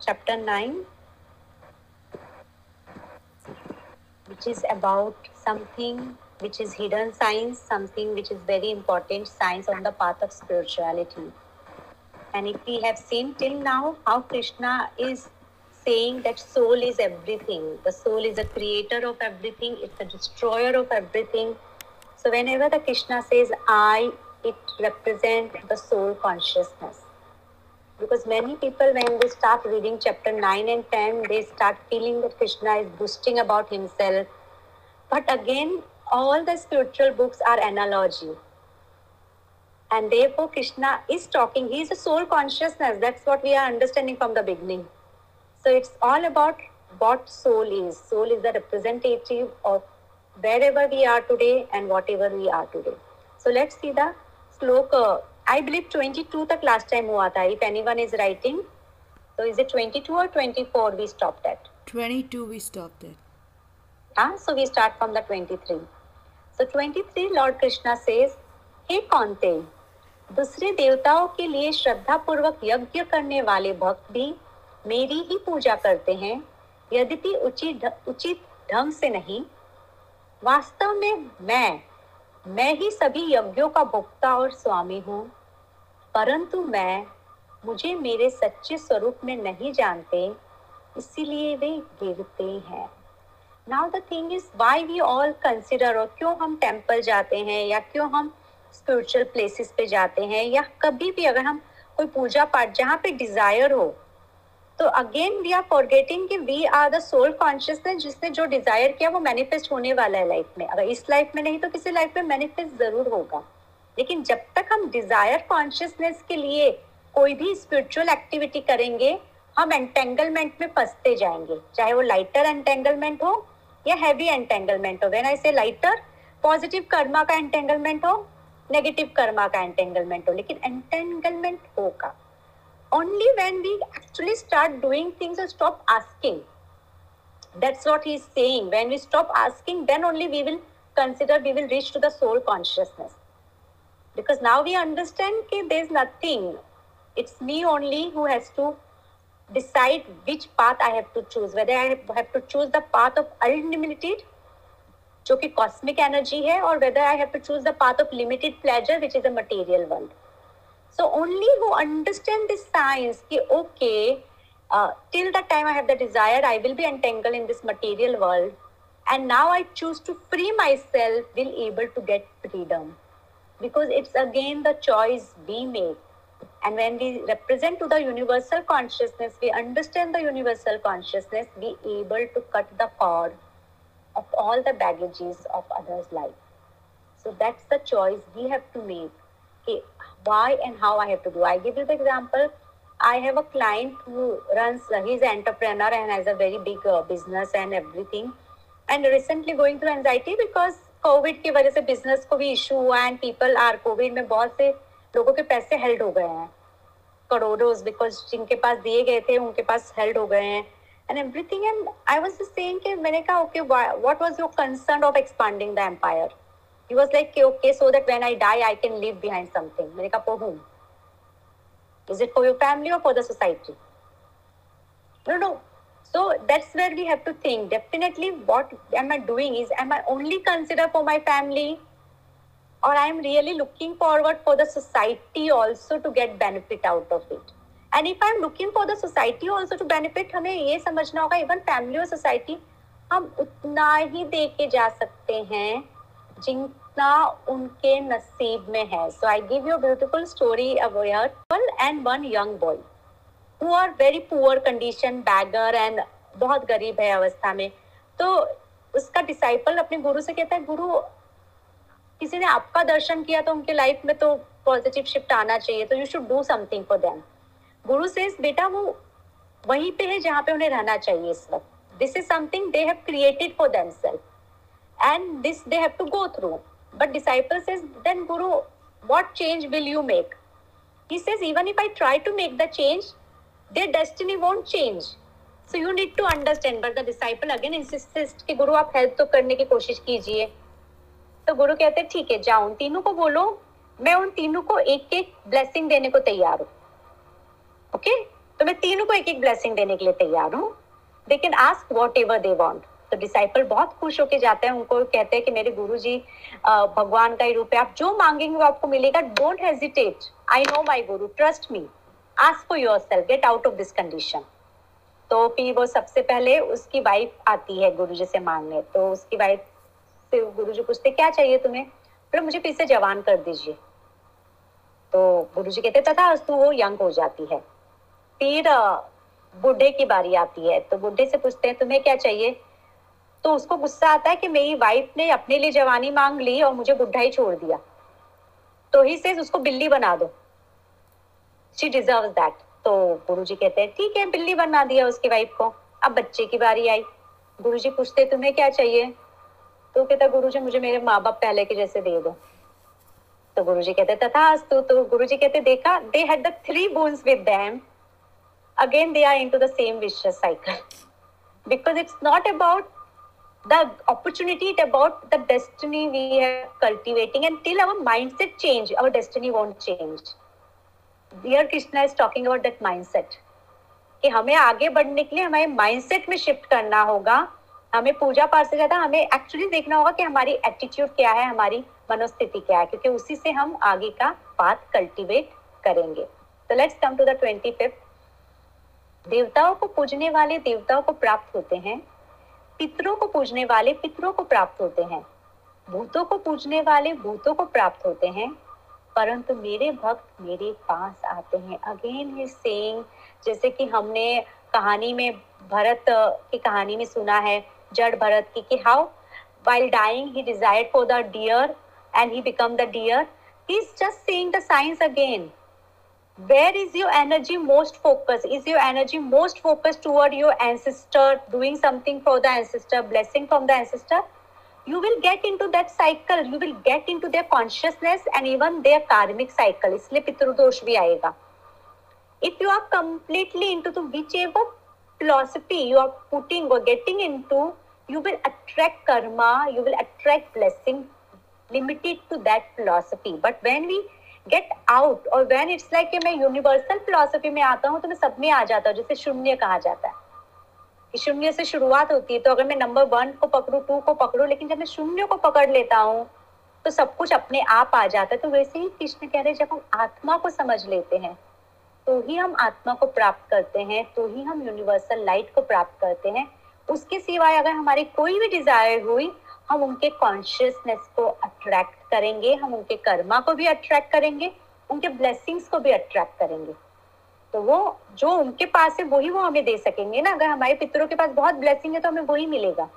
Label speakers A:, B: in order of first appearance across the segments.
A: chapter 9, which is about something which is hidden science, something which is very important science on the path of spirituality. And if we have seen till now how Krishna is saying that soul is everything, the soul is the creator of everything, it's the destroyer of everything. So whenever the Krishna says I, it represents the soul consciousness because many people when they start reading chapter 9 and 10 they start feeling that krishna is boasting about himself but again all the spiritual books are analogy and therefore krishna is talking he is a soul consciousness that's what we are understanding from the beginning so it's all about what soul is soul is the representative of wherever we are today and whatever we are today so let's see the sloka I believe 22 तक last time हुआ था if anyone is writing तो is it 22 और 24 we stopped at
B: 22 we stopped it
A: ah हाँ, so we start from the 23 so 23 lord krishna says हे hey, कौनते दूसरे देवताओं के लिए श्रद्धा पूर्वक यज्ञ करने वाले भक्त भी मेरी ही पूजा करते हैं यद्यपि उचित उचित ढंग से नहीं वास्तव में मैं मैं ही सभी यज्ञों का भोक्ता और स्वामी हूँ परंतु मैं मुझे मेरे सच्चे स्वरूप में नहीं जानते इसीलिए वे गिरते हैं now the thing is why we all consider और क्यों हम टेम्पल जाते हैं या क्यों हम स्पिरिचुअल प्लेसेस पे जाते हैं या कभी भी अगर हम कोई पूजा पाठ जहाँ पे डिजायर हो तो अगेन वी आर फॉरगेटिंग कि we are the soul consciousness जिसने जो डिजायर किया वो मैनिफेस्ट होने वाला है लाइफ में अगर इस लाइफ में नहीं तो किसी लाइफ में मैनिफेस्ट जरूर होगा लेकिन जब तक हम डिजायर कॉन्शियसनेस के लिए कोई भी स्पिरिचुअल एक्टिविटी करेंगे हम एंटेंगलमेंट में फंसते जाएंगे चाहे वो लाइटर एंटेंगलमेंट हो या हैवी एंटेंगलमेंट हो when I say lighter positive karma का एंटेंगलमेंट हो नेगेटिव कर्मा का एंटेंगलमेंट हो लेकिन एंटेंगलमेंट होगा only when we actually start doing things and stop asking. That's what he's saying. When we stop asking, then only we will consider we will reach to the soul consciousness. Because now we understand that there's nothing. It's me only who has to decide which path I have to choose, whether I have to choose the path of unlimited, which is cosmic energy, or whether I have to choose the path of limited pleasure, which is a material world. So only who understand this science, ki, okay, uh, till the time I have the desire, I will be entangled in this material world. And now I choose to free myself, will able to get freedom. Because it's again the choice we make. And when we represent to the universal consciousness, we understand the universal consciousness, we able to cut the cord of all the baggages of others' life. So that's the choice we have to make. Okay, why and how I have to do. I give you the example. I have a client who runs, uh, he's an entrepreneur and has a very big uh, business and everything. And recently going through anxiety because Covid की वजह से business को भी issue हुआ and people are Covid में बहुत से लोगों के पैसे हेल्ड हो गए हैं करोड़ों बिकॉज जिनके पास दिए गए थे उनके पास हेल्ड हो गए हैं and everything and I was just saying कि मैंने कहा why, what was your concern of expanding the empire he was like okay so that when I die I can leave behind something मैंने कहा for home is it for your family और for the society no no so that's where we have to think definitely what am i doing is am i only consider for my family or i am really looking forward for the society also to get benefit out of it and if I'm looking for the society also to benefit हमें ये समझना होगा even family और society हम उतना ही दे के जा सकते हैं जितना उनके नसीब में है so I give you beautiful story about and one young boy who are very poor condition beggar and बहुत गरीब है अवस्था में तो उसका डिसाइपल अपने गुरु से कहता है गुरु किसी ने आपका दर्शन किया तो उनके लाइफ में तो पॉजिटिव शिफ्ट आना चाहिए तो you should do something for them guru से बेटा वो वहीं पे है जहाँ पे उन्हें रहना चाहिए इस वक्त this is something they have created for them self and this they have to go through but disciple says then guru what change will you make he says even if i try to make the change their destiny won't change so you need to understand but the disciple again insists ki guru aap help to karne ki koshish kijiye तो गुरु कहते हैं ठीक है जाओ उन तीनों को बोलो मैं उन तीनों को एक एक ब्लेसिंग देने को तैयार हूँ ओके okay? तो मैं तीनों को एक एक ब्लेसिंग देने के लिए तैयार हूँ they can ask whatever they want तो डिसाइपल बहुत खुश होके जाते हैं उनको कहते हैं कि मेरे गुरु जी भगवान का ही रूप है आप जो मांगेंगे वो आपको मिलेगा don't hesitate I know my guru trust me ask for yourself get out of this condition तो फिर वो सबसे पहले उसकी वाइफ आती है गुरु जी से मांगने तो उसकी वाइफ से गुरु जी पूछते क्या चाहिए तुम्हें बोले मुझे फिर से जवान कर दीजिए तो गुरु जी कहते तथा अस्तु वो यंग हो जाती है फिर बुढ़े की बारी आती है तो बुढ़े से पूछते हैं तुम्हें क्या चाहिए तो उसको गुस्सा आता है कि मेरी वाइफ ने अपने लिए जवानी मांग ली और मुझे बुढ़ा ही छोड़ दिया तो ही से उसको बिल्ली बना दो शी डिजर्व दैट तो गुरु जी कहते हैं ठीक है बिल्ली बना दिया उसकी वाइफ को अब बच्चे की बारी आई गुरु जी पूछते तुम्हें क्या चाहिए तो कहता गुरु जी मुझे मेरे माँ बाप पहले के जैसे दे दो तो गुरु जी कहते तथा अस्तु तो गुरु जी कहते देखा they had the three bones with them again they are in to the same wishes cycle because it's not about the opportunity it about the destiny we are cultivating and till our mindset change our destiny won't change dear krishna is talking about that mindset कि हमें आगे बढ़ने के लिए हमारे mindset में shift करना होगा हमें पूजा पाठ से ज्यादा हमें एक्चुअली देखना होगा कि हमारी एटीट्यूड क्या है हमारी मनोस्थिति क्या है क्योंकि उसी से हम आगे का पाथ कल्टीवेट करेंगे तो let's come to the twenty fifth देवताओं को पूजने वाले देवताओं को प्राप्त होते हैं पितरों को पूजने वाले पितरों को प्राप्त होते हैं भूतों को पूजने वाले भूतों को प्राप्त होते हैं परंतु मेरे भक्त मेरे पास आते हैं अगेन ही सेइंग जैसे कि हमने कहानी में भरत की कहानी में सुना है जड़ भरत की कि how while dying he he for the deer and he become the deer he is just seeing the science again where is your energy most focused is your energy most focused toward your ancestor doing something for the ancestor blessing from the ancestor you will get into that cycle you will get into their consciousness and even their karmic cycle इसलिए पितृदोष भी आएगा if you are completely into the whichever philosophy you are putting or getting into you will attract karma you will attract blessing limited to that philosophy but when we get out और when it's like कि मैं universal philosophy में आता हूँ तो मैं सब में आ जाता हूँ जैसे शून्य कहा जाता है कि शून्य से शुरुआत होती है तो अगर मैं नंबर वन को पकड़ू टू को पकड़ू लेकिन जब मैं शून्य को पकड़ लेता हूँ तो सब कुछ अपने आप आ जाता है तो वैसे ही कृष्ण कह रहे जब हम आत्मा को समझ लेते हैं तो ही हम आत्मा को प्राप्त करते हैं तो ही हम यूनिवर्सल लाइट को प्राप्त करते हैं उसके सिवाय अगर हमारी कोई भी डिजायर हुई हम उनके कॉन्शियसनेस को अट्रैक्ट करेंगे हम उनके कर्मा को भी अट्रैक्ट करेंगे उनके ब्लेसिंग्स को भी अट्रैक्ट करेंगे तो वो जो उनके पास है वही वो हमें दे सकेंगे ना अगर हमारे पितरों के पास बहुत ब्लेसिंग है तो हमें वही मिलेगा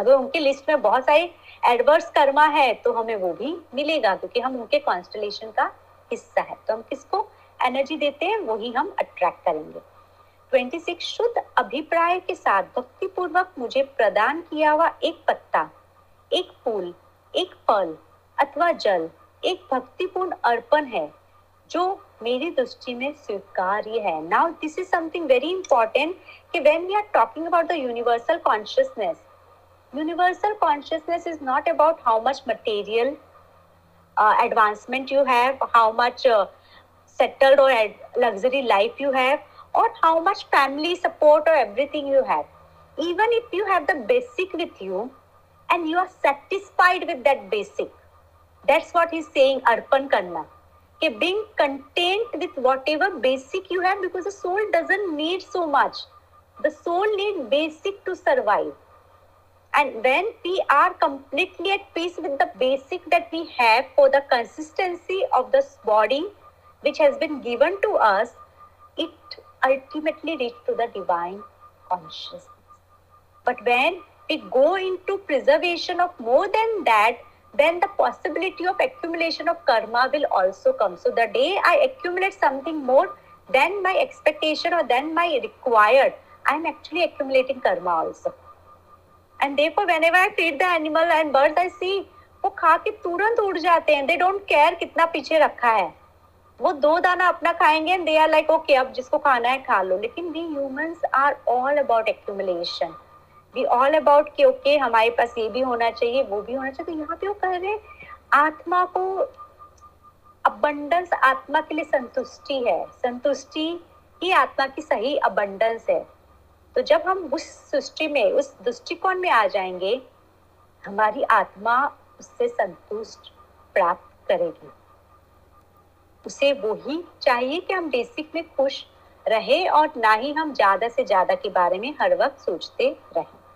A: अगर उनके लिस्ट में बहुत सारे एडवर्स कर्मा है तो हमें वो भी मिलेगा क्योंकि हम उनके कॉन्स्टलेशन का हिस्सा है तो हम किसको एनर्जी देते हैं वही हम अट्रैक्ट करेंगे 26 शुद्ध अभिप्राय के साथ भक्ति पूर्वक मुझे प्रदान किया हुआ एक पत्ता एक फूल एक फल अथवा जल एक भक्तिपूर्ण अर्पण है जो मेरी दृष्टि में स्वीकार्य है now this is something very important कि when we are talking about the universal consciousness universal consciousness is not about how much material advancement you have how much settled और luxury life you have or how much family support or everything you have. Even if you have the basic with you and you are satisfied with that basic, that's what he's saying, arpan karna. Okay, being content with whatever basic you have because the soul doesn't need so much. The soul needs basic to survive. And when we are completely at peace with the basic that we have for the consistency of this body which has been given to us, it ultimately reach to the divine consciousness. But when we go into preservation of more than that, then the possibility of accumulation of karma will also come. So the day I accumulate something more than my expectation or than my required, I'm actually accumulating karma also. And therefore, whenever I feed the animal and birds, I see वो खा के तुरंत उड़ जाते हैं they don't care कितना पीछे रखा है वो दो दाना अपना खाएंगे दे आर लाइक ओके अब जिसको खाना है खा लो लेकिन we humans are all about accumulation we all about कि ओके हमारे पास ये भी होना चाहिए वो भी होना चाहिए तो यहाँ पे वो कह रहे आत्मा को अबंडेंस आत्मा के लिए संतुष्टि है संतुष्टि ही आत्मा की सही अबंडेंस है तो जब हम उस सृष्टि में उस दृष्टिकोण में आ जाएंगे हमारी आत्मा उससे संतुष्ट प्राप्त करेगी उसे वो ही चाहिए कि हम बेसिक में खुश रहे और ना ही हम ज्यादा से ज्यादा के बारे में हर वक्त सोचते रहे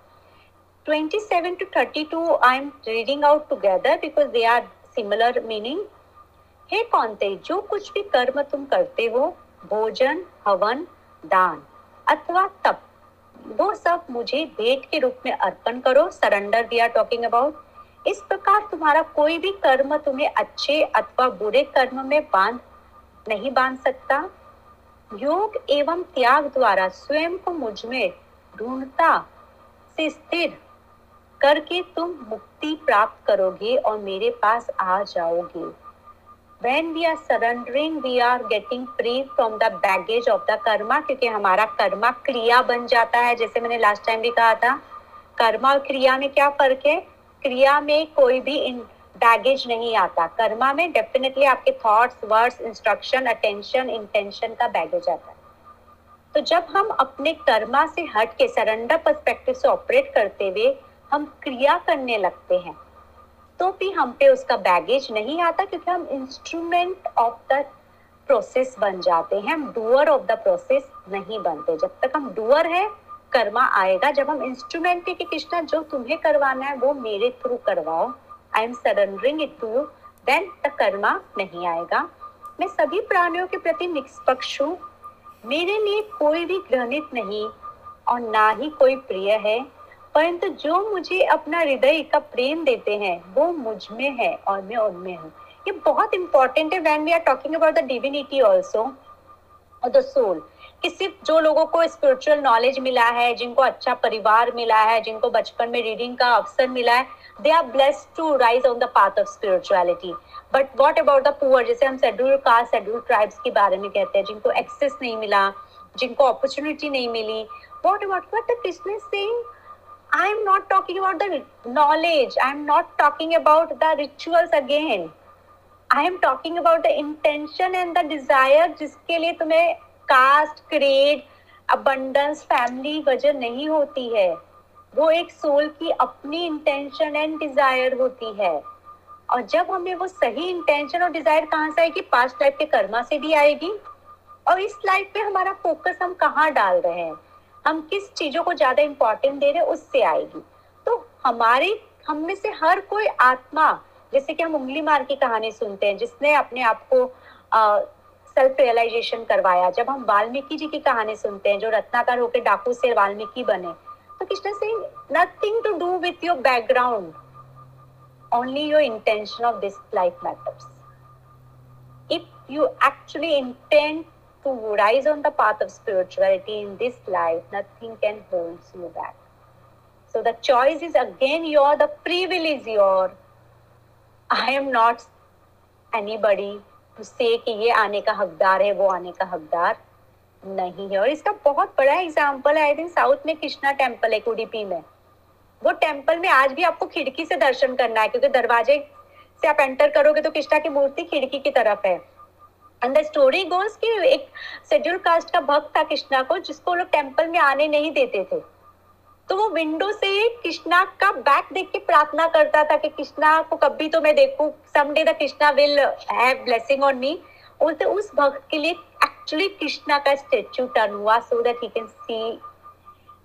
A: हे कौनते जो कुछ भी कर्म तुम करते हो भोजन हवन दान अथवा तप वो सब मुझे भेंट के रूप में अर्पण करो surrender we are talking about इस प्रकार तुम्हारा कोई भी कर्म तुम्हें अच्छे अथवा बुरे कर्म में बांध नहीं बांध सकता योग एवं त्याग द्वारा स्वयं को मुझ में ढूंढता से स्थिर करके तुम मुक्ति प्राप्त करोगे और मेरे पास आ जाओगे when we are surrendering we are getting free from the baggage of the karma क्योंकि हमारा कर्मा क्रिया बन जाता है जैसे मैंने लास्ट टाइम भी कहा था कर्मा और क्रिया में क्या फर्क है क्रिया में कोई भी बैगेज नहीं आता कर्मा में डेफिनेटली आपके thoughts words instruction attention intention का बैगेज आता है तो जब हम अपने कर्मा से हट के सरेंडर पर्सपेक्टिव से ऑपरेट करते हुए हम क्रिया करने लगते हैं तो भी हम पे उसका बैगेज नहीं आता क्योंकि हम इंस्ट्रूमेंट ऑफ द प्रोसेस बन जाते हैं हम डूअर ऑफ द प्रोसेस नहीं बनते जब तक हम डूअर है कर्मा आएगा जब हम इंस्ट्रूमेंट पे कि कृष्णा जो तुम्हें करवाना है वो मेरे थ्रू करवाओ I am surrendering it to you then the karma नहीं आएगा मैं सभी प्राणियों के प्रति निष्पक्ष हूँ मेरे लिए कोई भी घृणित नहीं और ना ही कोई प्रिय है परंतु जो मुझे अपना हृदय का प्रेम देते हैं वो मुझ में है और मैं उनमें हूँ ये बहुत इंपॉर्टेंट है when we are talking about the divinity also और द सोल कि सिर्फ जो लोगों को स्पिरिचुअल नॉलेज मिला है जिनको अच्छा परिवार मिला है जिनको बचपन में रीडिंग का अवसर मिला है they are blessed to rise on the path of spirituality but what about the poor जैसे हम शेड्यूल कास्ट शेड्यूल ट्राइब्स के बारे में कहते हैं जिनको एक्सेस नहीं मिला जिनको अपॉर्चुनिटी नहीं मिली what about what the I am not talking about the knowledge I am not talking about the rituals again I am talking about the intention and the desire जिसके लिए तुम्हें कास्ट क्रेड अबंडेंस फैमिली वजह नहीं होती है वो एक soul की अपनी इंटेंशन एंड डिजायर होती है और जब हमें वो सही इंटेंशन और डिजायर कहाँ से आएगी पास्ट लाइफ के कर्मा से भी आएगी और इस लाइफ पे हमारा फोकस हम कहाँ डाल रहे हैं हम किस चीजों को ज्यादा इंपॉर्टेंट दे रहे हैं उससे आएगी तो हमारे हम में से हर कोई आत्मा जैसे कि हम उंगली मार की कहानी सुनते हैं जिसने अपने आप को सेल्फ रियलाइजेशन करवाया जब हम वाल्मीकि जी की कहानी सुनते हैं जो रत्नाकर होकर डाकू से वाल्मीकि बने तो Krishna Singh nothing to do with your background only your intention of this life matters. If you actually intend to rise on the path of spirituality in this life, nothing can hold you back. So the choice is again your, the free will is your. I am not anybody. से कि ये आने का हकदार है वो आने का हकदार नहीं है और इसका बहुत बड़ा एग्जाम्पल है आई थिंक साउथ में कृष्णा टेम्पल है उडीपी में वो टेम्पल में आज भी आपको खिड़की से दर्शन करना है क्योंकि दरवाजे से आप एंटर करोगे तो कृष्णा की मूर्ति खिड़की की तरफ है एंड द स्टोरी गोल्स की एक शेड्यूल कास्ट का भक्त था कृष्णा को जिसको लोग टेम्पल में आने नहीं देते थे तो वो विंडो से कृष्णा का बैक देख के प्रार्थना करता था कि कृष्णा को कभी तो मैं देखू समे the Krishna will have blessing on me उस उस भक्त के लिए एक्चुअली कृष्णा का स्टेच्यू टर्न हुआ so that he can see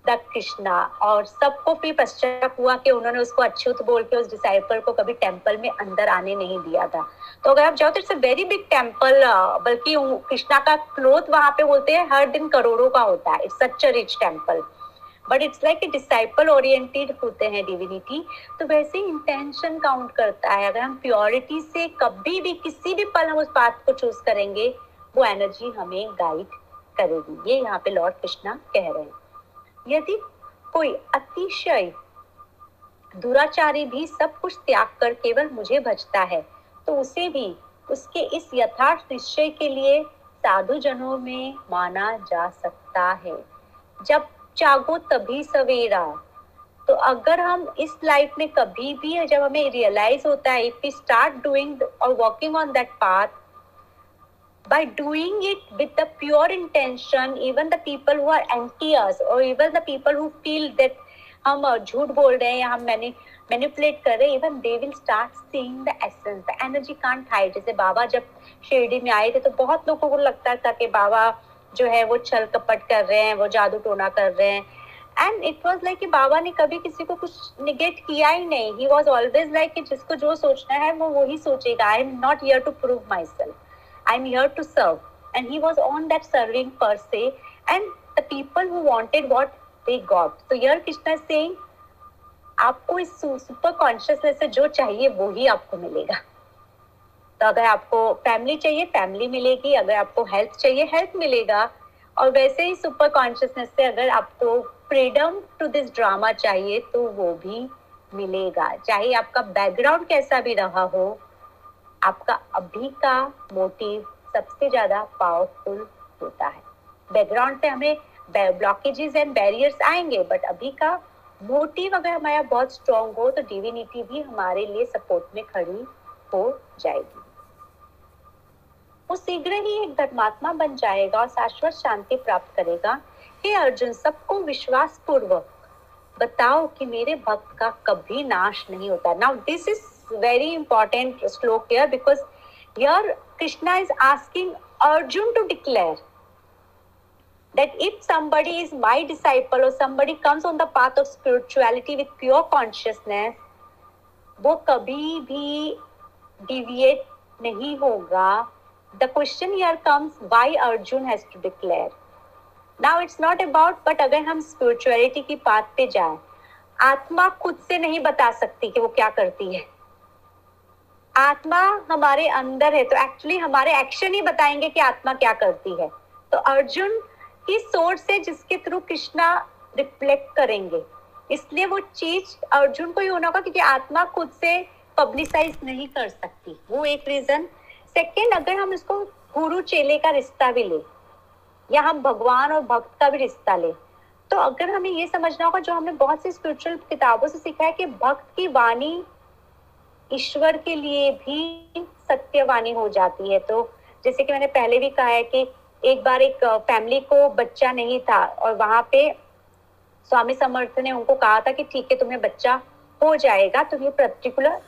A: the Krishna और सबको फिर पश्चाताप हुआ कि उन्होंने उसको अच्युत बोल के उस डिसाइपल को कभी टेम्पल में अंदर आने नहीं दिया था तो अगर आप जाओ तो it's a very big temple बल्कि कृष्णा का क्लोथ वहां पे बोलते हैं हर दिन करोड़ों का होता है it's such a rich temple but it's like disciple oriented होते हैं डिविनिटी तो वैसे इंटेंशन काउंट करता है अगर हम प्योरिटी से कभी भी किसी भी पल हम उस बात को चूज करेंगे वो एनर्जी हमें गाइड करेगी ये यहाँ पे लॉर्ड कृष्णा कह रहे हैं यदि कोई अतिशय दुराचारी भी सब कुछ त्याग कर केवल मुझे भजता है तो उसे भी उसके इस यथार्थ निश्चय के लिए साधु जनों में माना जा सकता है जब जागो तभी सवेरा तो अगर हम इस लाइफ में कभी भी जब हमें रियलाइज होता है इफ वी स्टार्ट डूइंग और walking on that path by doing it with the pure intention even the people who are anti us or even the people who feel that हम झूठ बोल रहे हैं या हम मैंने मैनिपुलेट कर रहे हैं even they will start seeing the essence the energy can't hide जैसे बाबा जब शिरडी में आए थे तो बहुत लोगों को लगता था कि बाबा जो है वो छल कपट कर रहे हैं वो जादू टोना कर रहे हैं एंड इट वॉज लाइक बाबा ने कभी किसी को कुछ निगेट किया ही नहीं ही वॉज ऑलवेज लाइक जिसको जो सोचना है वो वही सोचेगा I am not here to prove myself I am here to serve and he was on that serving per se and the people who wanted what they God तो यर कृष्णा सिंह आपको इस सुपर कॉन्शियसनेस से जो चाहिए वो ही आपको मिलेगा तो अगर आपको फैमिली चाहिए फैमिली मिलेगी अगर आपको हेल्थ चाहिए हेल्थ मिलेगा और वैसे ही सुपर कॉन्शियसनेस से अगर आपको फ्रीडम टू दिस ड्रामा चाहिए तो वो भी मिलेगा चाहे आपका बैकग्राउंड कैसा भी रहा हो आपका अभी का मोटिव सबसे ज्यादा पावरफुल होता है बैकग्राउंड से हमें ब्लॉकेजेस एंड बैरियर्स आएंगे बट अभी का मोटिव अगर हमारा बहुत स्ट्रांग हो तो डिविनिटी भी हमारे लिए सपोर्ट में खड़ी हो जाएगी वो शीघ्र ही एक धर्मात्मा बन जाएगा और शाश्वत शांति प्राप्त करेगा हे अर्जुन सबको विश्वास पूर्वक बताओ कि मेरे भक्त का कभी नाश नहीं होता now this is very important shloka here because here Krishna is asking Arjun to declare that if somebody is my disciple और somebody comes on the path of spirituality with pure consciousness वो कभी भी डिविएट नहीं होगा the question here comes why Arjun has to declare. Now it's not about but अगर हम spirituality की path पे जाए आत्मा खुद से नहीं बता सकती कि वो क्या करती है आत्मा हमारे अंदर है तो एक्चुअली हमारे एक्शन ही बताएंगे कि आत्मा क्या करती है तो अर्जुन की सोर्स है जिसके थ्रू कृष्णा रिफ्लेक्ट करेंगे इसलिए वो चीज अर्जुन को ही होना होगा क्योंकि आत्मा खुद से पब्लिसाइज नहीं कर सकती वो एक रीजन सेकेंड अगर हम इसको गुरु चेले का रिश्ता भी ले या हम भगवान और भक्त का भी रिश्ता ले तो अगर हमें ये समझना होगा जो हमने बहुत सी स्पिरिचुअल किताबों से सीखा है कि भक्त की वाणी ईश्वर के लिए भी सत्य वाणी हो जाती है तो जैसे कि मैंने पहले भी कहा है कि एक बार एक फैमिली को बच्चा नहीं था और वहां पे स्वामी समर्थ ने उनको कहा था कि ठीक है तुम्हें बच्चा हो जाएगा तुम्हें पर्टिकुलर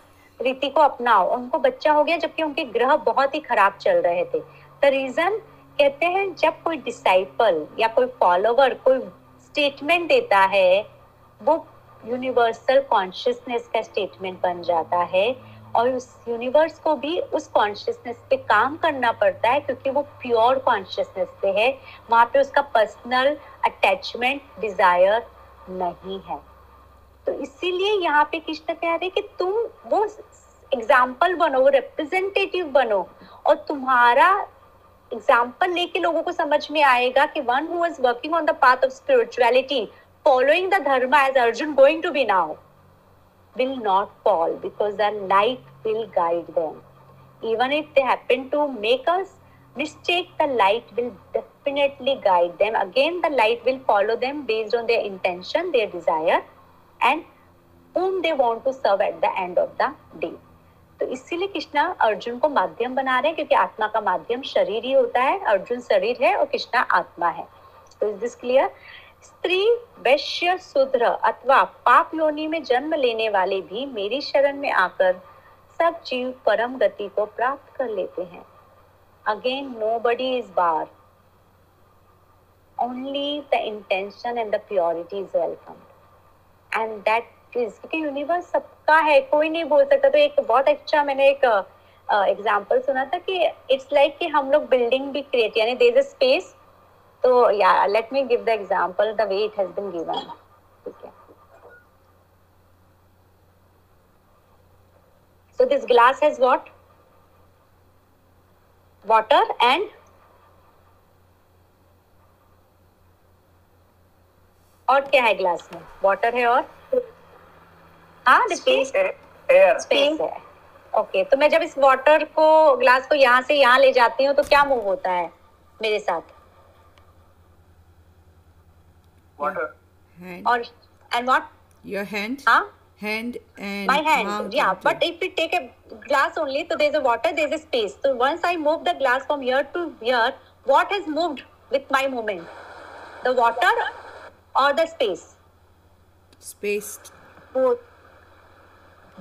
A: रीति को अपनाओ उनको बच्चा हो गया जबकि उनके ग्रह बहुत ही खराब चल रहे थे द रीजन कहते हैं जब कोई डिसाइपल या कोई फॉलोवर कोई स्टेटमेंट देता है वो यूनिवर्सल कॉन्शियसनेस का स्टेटमेंट बन जाता है और उस यूनिवर्स को भी उस कॉन्शियसनेस पे काम करना पड़ता है क्योंकि वो प्योर कॉन्शियसनेस पे है वहां पे उसका पर्सनल अटैचमेंट डिजायर नहीं है तो इसीलिए यहाँ पे कृष्ण कह रहे कि तुम वो एग्जाम्पल बनो रिप्रेजेंटेटिव बनो और तुम्हारा एग्जाम्पल लेके लोगों को समझ में आएगा कि one who is working on the path of spirituality following the dharma as Arjun going to be now will not fall because the light will guide them. Even if they happen to make a mistake, the light will definitely guide them. Again, the light will follow them based on their intention, their desire, and whom they want to serve at the end of the day. तो इसीलिए कृष्णा अर्जुन को माध्यम बना रहे हैं क्योंकि आत्मा का माध्यम शरीर ही होता है अर्जुन शरीर है और कृष्णा आत्मा है तो इज दिस क्लियर स्त्री वैश्य शूद्र अथवा पाप योनि में जन्म लेने वाले भी मेरी शरण में आकर सब जीव परम गति को प्राप्त कर लेते हैं again nobody is bar only the intention and the purity is welcome and that चीज क्योंकि यूनिवर्स सबका है कोई नहीं बोल सकता तो एक बहुत अच्छा मैंने एक एग्जाम्पल uh, सुना था कि इट्स लाइक like कि हम लोग बिल्डिंग भी क्रिएट यानी देर इज स्पेस तो या let me give the example the way it has been given ठीक है so this glass has what water and और क्या है ग्लास में वाटर है और ग्लास हाँ, तो को यहाँ से यहाँ ले जाती हूँ तो क्या मूव होता है मेरे
B: साथ you
A: take a glass only तो there is is a space तो once I move the glass from here to here what has moved with my movement the water और the space
B: space both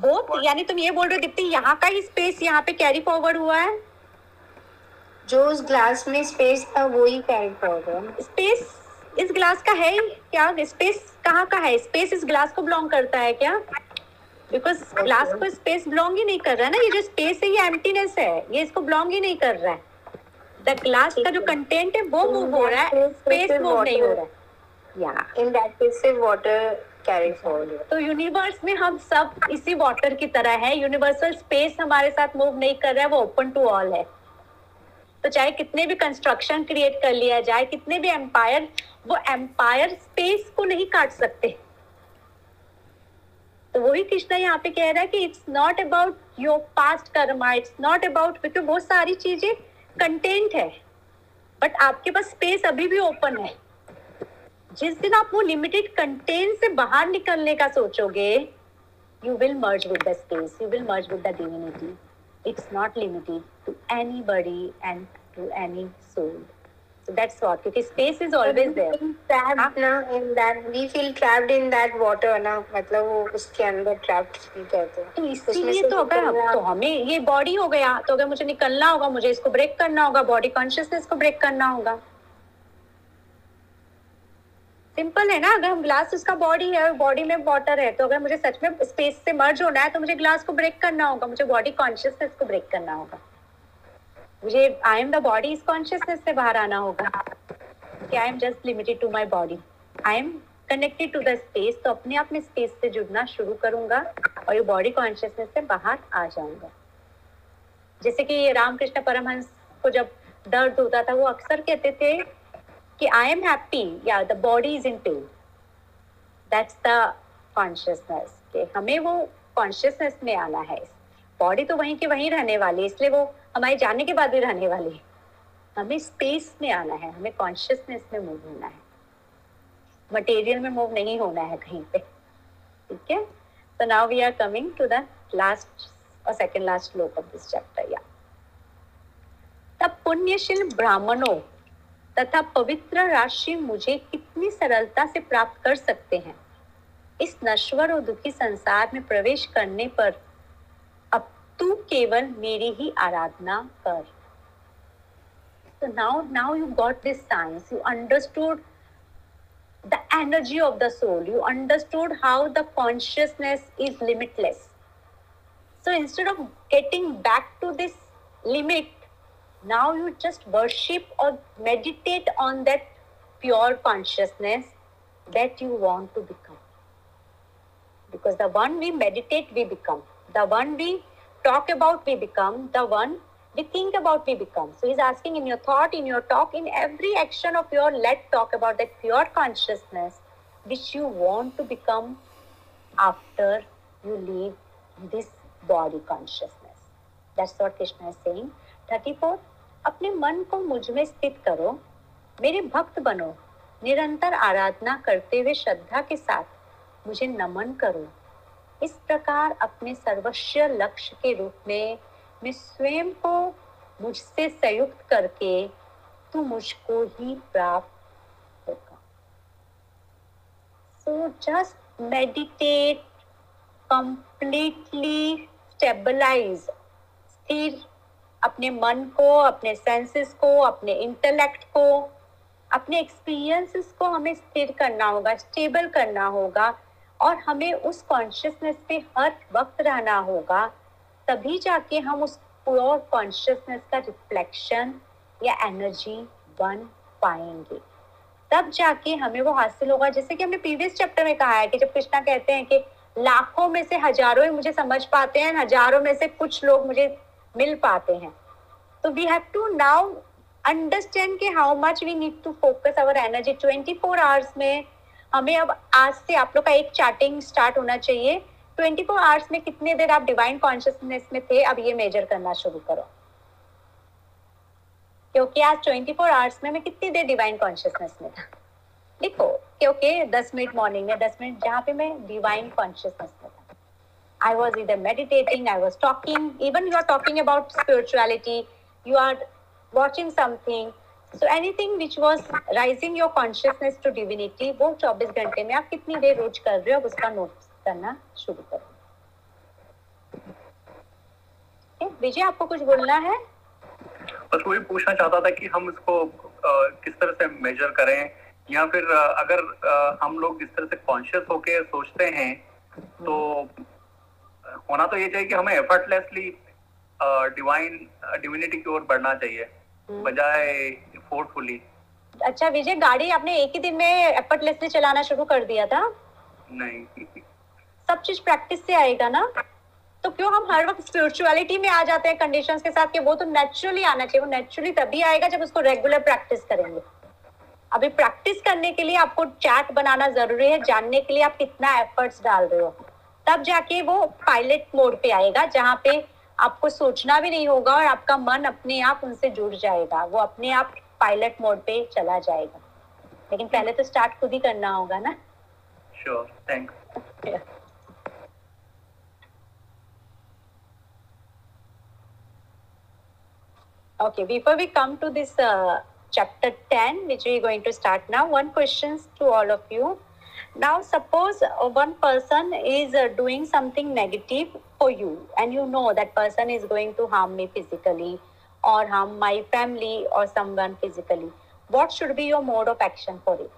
A: both यानी तुम ये बोल रहे हो दीप्ति यहाँ का ही स्पेस यहाँ पे कैरी फॉरवर्ड
C: हुआ है जो उस ग्लास में स्पेस था वो ही कैरी फॉरवर्ड स्पेस इस ग्लास का है क्या स्पेस कहाँ का है
A: स्पेस इस ग्लास को बिलोंग करता है क्या बिकॉज ग्लास को स्पेस बिलोंग ही नहीं कर रहा है ना ये जो स्पेस है ये एम्प्टीनेस है ये इसको बिलोंग ही नहीं कर रहा है द ग्लास का जो कंटेंट है वो मूव हो रहा है स्पेस मूव नहीं हो रहा है या इन दैट केस से वाटर कैरी फॉरवर्ड तो यूनिवर्स में हम सब इसी वाटर की तरह है यूनिवर्सल स्पेस हमारे साथ मूव नहीं कर रहा है वो ओपन टू ऑल है तो चाहे कितने भी कंस्ट्रक्शन क्रिएट कर लिया जाए कितने भी एम्पायर वो एम्पायर स्पेस को नहीं काट सकते तो वही कृष्णा यहाँ पे कह रहा है कि it's not about your past karma it's not about क्योंकि बहुत सारी चीजें कंटेंट है बट आपके पास स्पेस अभी भी ओपन है जिस दिन आप वो लिमिटेड कंटेंट से बाहर निकलने का सोचोगे you will merge with the space you will merge with the divinity it's not limited to any buddy and to any soul So that's what क्योंकि space is always there. Trapped ना in that we feel trapped in that
C: water ना मतलब वो उसके अंदर trapped feel करते तो इसलिए तो अगर
A: तो हमें ये body हो गया तो अगर मुझे निकलना होगा मुझे इसको break करना होगा body consciousness को break करना होगा. सिंपल है ना अगर हम ग्लास उसका बॉडी है बॉडी में वाटर है तो अगर मुझे सच में स्पेस से मर्ज होना है तो मुझे ग्लास को ब्रेक करना होगा मुझे बॉडी कॉन्शियसनेस को ब्रेक करना होगा मुझे आई एम द बॉडी इस कॉन्शियसनेस से बाहर आना होगा कि I am just limited to my body I am connected to the space तो अपने आप में स्पेस से जुड़ना शुरू करूंगा और ये बॉडी कॉन्शियसनेस से बाहर आ जाऊंगा जैसे कि ये रामकृष्ण परमहंस को जब दर्द होता था वो अक्सर कहते थे कि I am happy. Yeah, the body is in That's the consciousness. कि हमें वो कॉन्शियसनेस में आना है बॉडी तो वहीं के वहीं रहने वाली इसलिए वो हमारे जाने के बाद भी रहने वाली हमें स्पेस में आना है हमें कॉन्शियसनेस में मूव होना है मटेरियल में मूव नहीं होना है कहीं पे ठीक है so now we are coming to the last और सेकंड लास्ट श्लोक ऑफ दिस चैप्टर या तब पुण्यशील ब्राह्मणों तथा पवित्र राशि मुझे कितनी सरलता से प्राप्त कर सकते हैं इस नश्वर और दुखी संसार में प्रवेश करने पर अब तू केवल मेरी ही आराधना कर so now now you got this science you understood the energy of the soul you understood how the consciousness is limitless so instead of getting back to this limit now you just worship or meditate on that pure consciousness that you want to become because the one we meditate we become the one we talk about we become the one we think about we become so he's asking in your thought in your talk in every action of your let talk about that pure consciousness which you want to become after you leave this body consciousness that's what krishna is saying 34 अपने मन को मुझ में स्थित करो मेरे भक्त बनो निरंतर आराधना करते हुए श्रद्धा के साथ मुझे नमन करो इस प्रकार अपने सर्वस्व लक्ष्य के रूप में मैं स्वयं को मुझसे संयुक्त करके तू मुझको ही प्राप्त होगा so just meditate completely stabilize स्थिर अपने मन को अपने सेंसेस को अपने इंटेलेक्ट को अपने एक्सपीरियंसेस को हमें स्थिर करना होगा स्टेबल करना होगा और हमें उस कॉन्शियसनेस पे हर वक्त रहना होगा तभी जाके हम उस प्योर कॉन्शियसनेस का रिफ्लेक्शन या एनर्जी बन पाएंगे तब जाके हमें वो हासिल होगा जैसे कि हमने प्रीवियस चैप्टर में कहा है कि जब कृष्णा कहते हैं कि लाखों में से हजारों ही मुझे समझ पाते हैं हजारों में से कुछ लोग मुझे मिल पाते हैं तो we have to now understand के how much we need to focus our energy twenty four hours में हमें अब आज से आप लोग का एक चार्टिंग स्टार्ट होना चाहिए ट्वेंटी फोर आवर्स में कितने देर आप डिवाइन कॉन्शियसनेस में थे अब ये मेजर करना शुरू करो क्योंकि आज ट्वेंटी फोर आवर्स में मैं कितनी देर डिवाइन कॉन्शियसनेस में था देखो क्योंकि दस मिनट मॉर्निंग में दस मिनट जहाँ पे मैं divine consciousness I was either meditating, I was talking, even you're talking about spirituality, you are watching something. So anything which was rising your consciousness to divinity, वो 24 घंटे में आप कितनी देर रोज कर रहे हो उसका नोट करना शुरू करो विजय आपको कुछ बोलना है
D: बस वही पूछना चाहता था कि हम इसको किस तरह से मेजर करें या फिर अगर हम लोग इस तरह से कॉन्शियस होके सोचते हैं तो होना तो ये चाहिए कि हमें एफर्टलेसली डिवाइन डिविनिटी की ओर बढ़ना चाहिए हम्म। बजाय फोर्सफुली
A: अच्छा विजय गाड़ी आपने एक ही दिन में एफर्टलेसली चलाना शुरू कर दिया था
D: नहीं
A: सब चीज प्रैक्टिस से आएगा ना तो क्यों हम हर वक्त स्पिरिचुअलिटी में आ जाते हैं कंडीशंस के साथ कि वो तो नेचुरली आना चाहिए वो नेचुरली तभी आएगा जब उसको रेगुलर प्रैक्टिस करेंगे अभी प्रैक्टिस करने के लिए आपको चैट बनाना जरूरी है जानने के लिए आप कितना एफर्ट्स डाल रहे हो तब जाके वो पायलट मोड पे आएगा जहाँ पे आपको सोचना भी नहीं होगा और आपका मन अपने आप उनसे जुड़ जाएगा वो अपने आप पायलट मोड पे चला जाएगा लेकिन पहले तो स्टार्ट खुद ही करना होगा ना
D: sure thanks okay
A: before we come to this uh, chapter 10 which we're going to start now one questions to all of you Now, suppose uh, one person is uh, doing something negative for you, and you know that person is going to harm me physically or harm my family or someone physically. What should be your mode of action for it?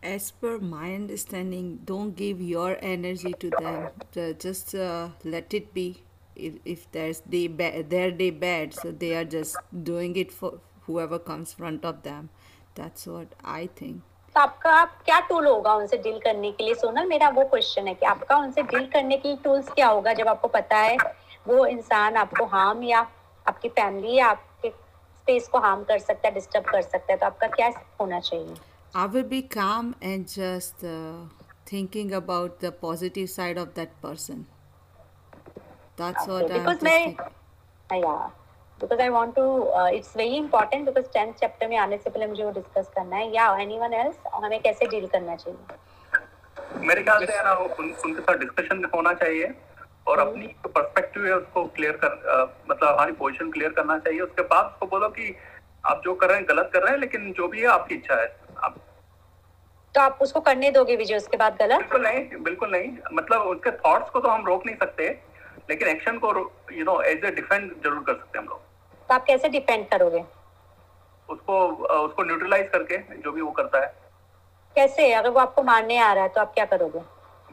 B: as per my understanding don't give your energy to them just uh, let it be if, if there's they bad their day bad so they are just doing it for whoever comes front of them that's what i think
A: तो आपका आप क्या tool होगा उनसे deal करने के लिए सोनल मेरा वो क्वेश्चन है कि आपका उनसे डील करने के लिए टूल्स क्या होगा जब आपको पता है वो इंसान आपको हार्म या आपकी फैमिली या आपके स्पेस को हार्म कर सकता है डिस्टर्ब कर सकता है तो आपका क्या होना चाहिए I
B: will be calm and just uh, thinking about the positive side of that person. That's okay, what I because have
A: to they, think. Yeah. Because I want to it's very important because tenth chapter में आने से पहले मुझे वो discuss करना है या anyone else हमें कैसे डील करना
D: चाहिए मेरे ख्याल से ना उन, उनके साथ डिस्कशन होना चाहिए और हम्म। अपनी जो पर्सपेक्टिव है उसको क्लियर कर मतलब हमारी पोजीशन क्लियर करना चाहिए उसके बाद उसको बोलो कि आप जो कर रहे हैं गलत कर रहे हैं लेकिन जो भी है आपकी इच्छा है आप तो आप
A: उसको करने दोगे विजय उसके बाद गलत
D: बिल्कुल नहीं बिल्कुल नहीं मतलब उसके थॉट्स को तो हम रोक नहीं सकते लेकिन एक्शन को you know as a defend जरूर कर सकते हैं हम लोग
A: तो आप कैसे डिपेंड करोगे
D: उसको उसको न्यूट्रलाइज करके जो भी वो करता है
A: कैसे अगर वो आपको मारने आ रहा है तो आप क्या करोगे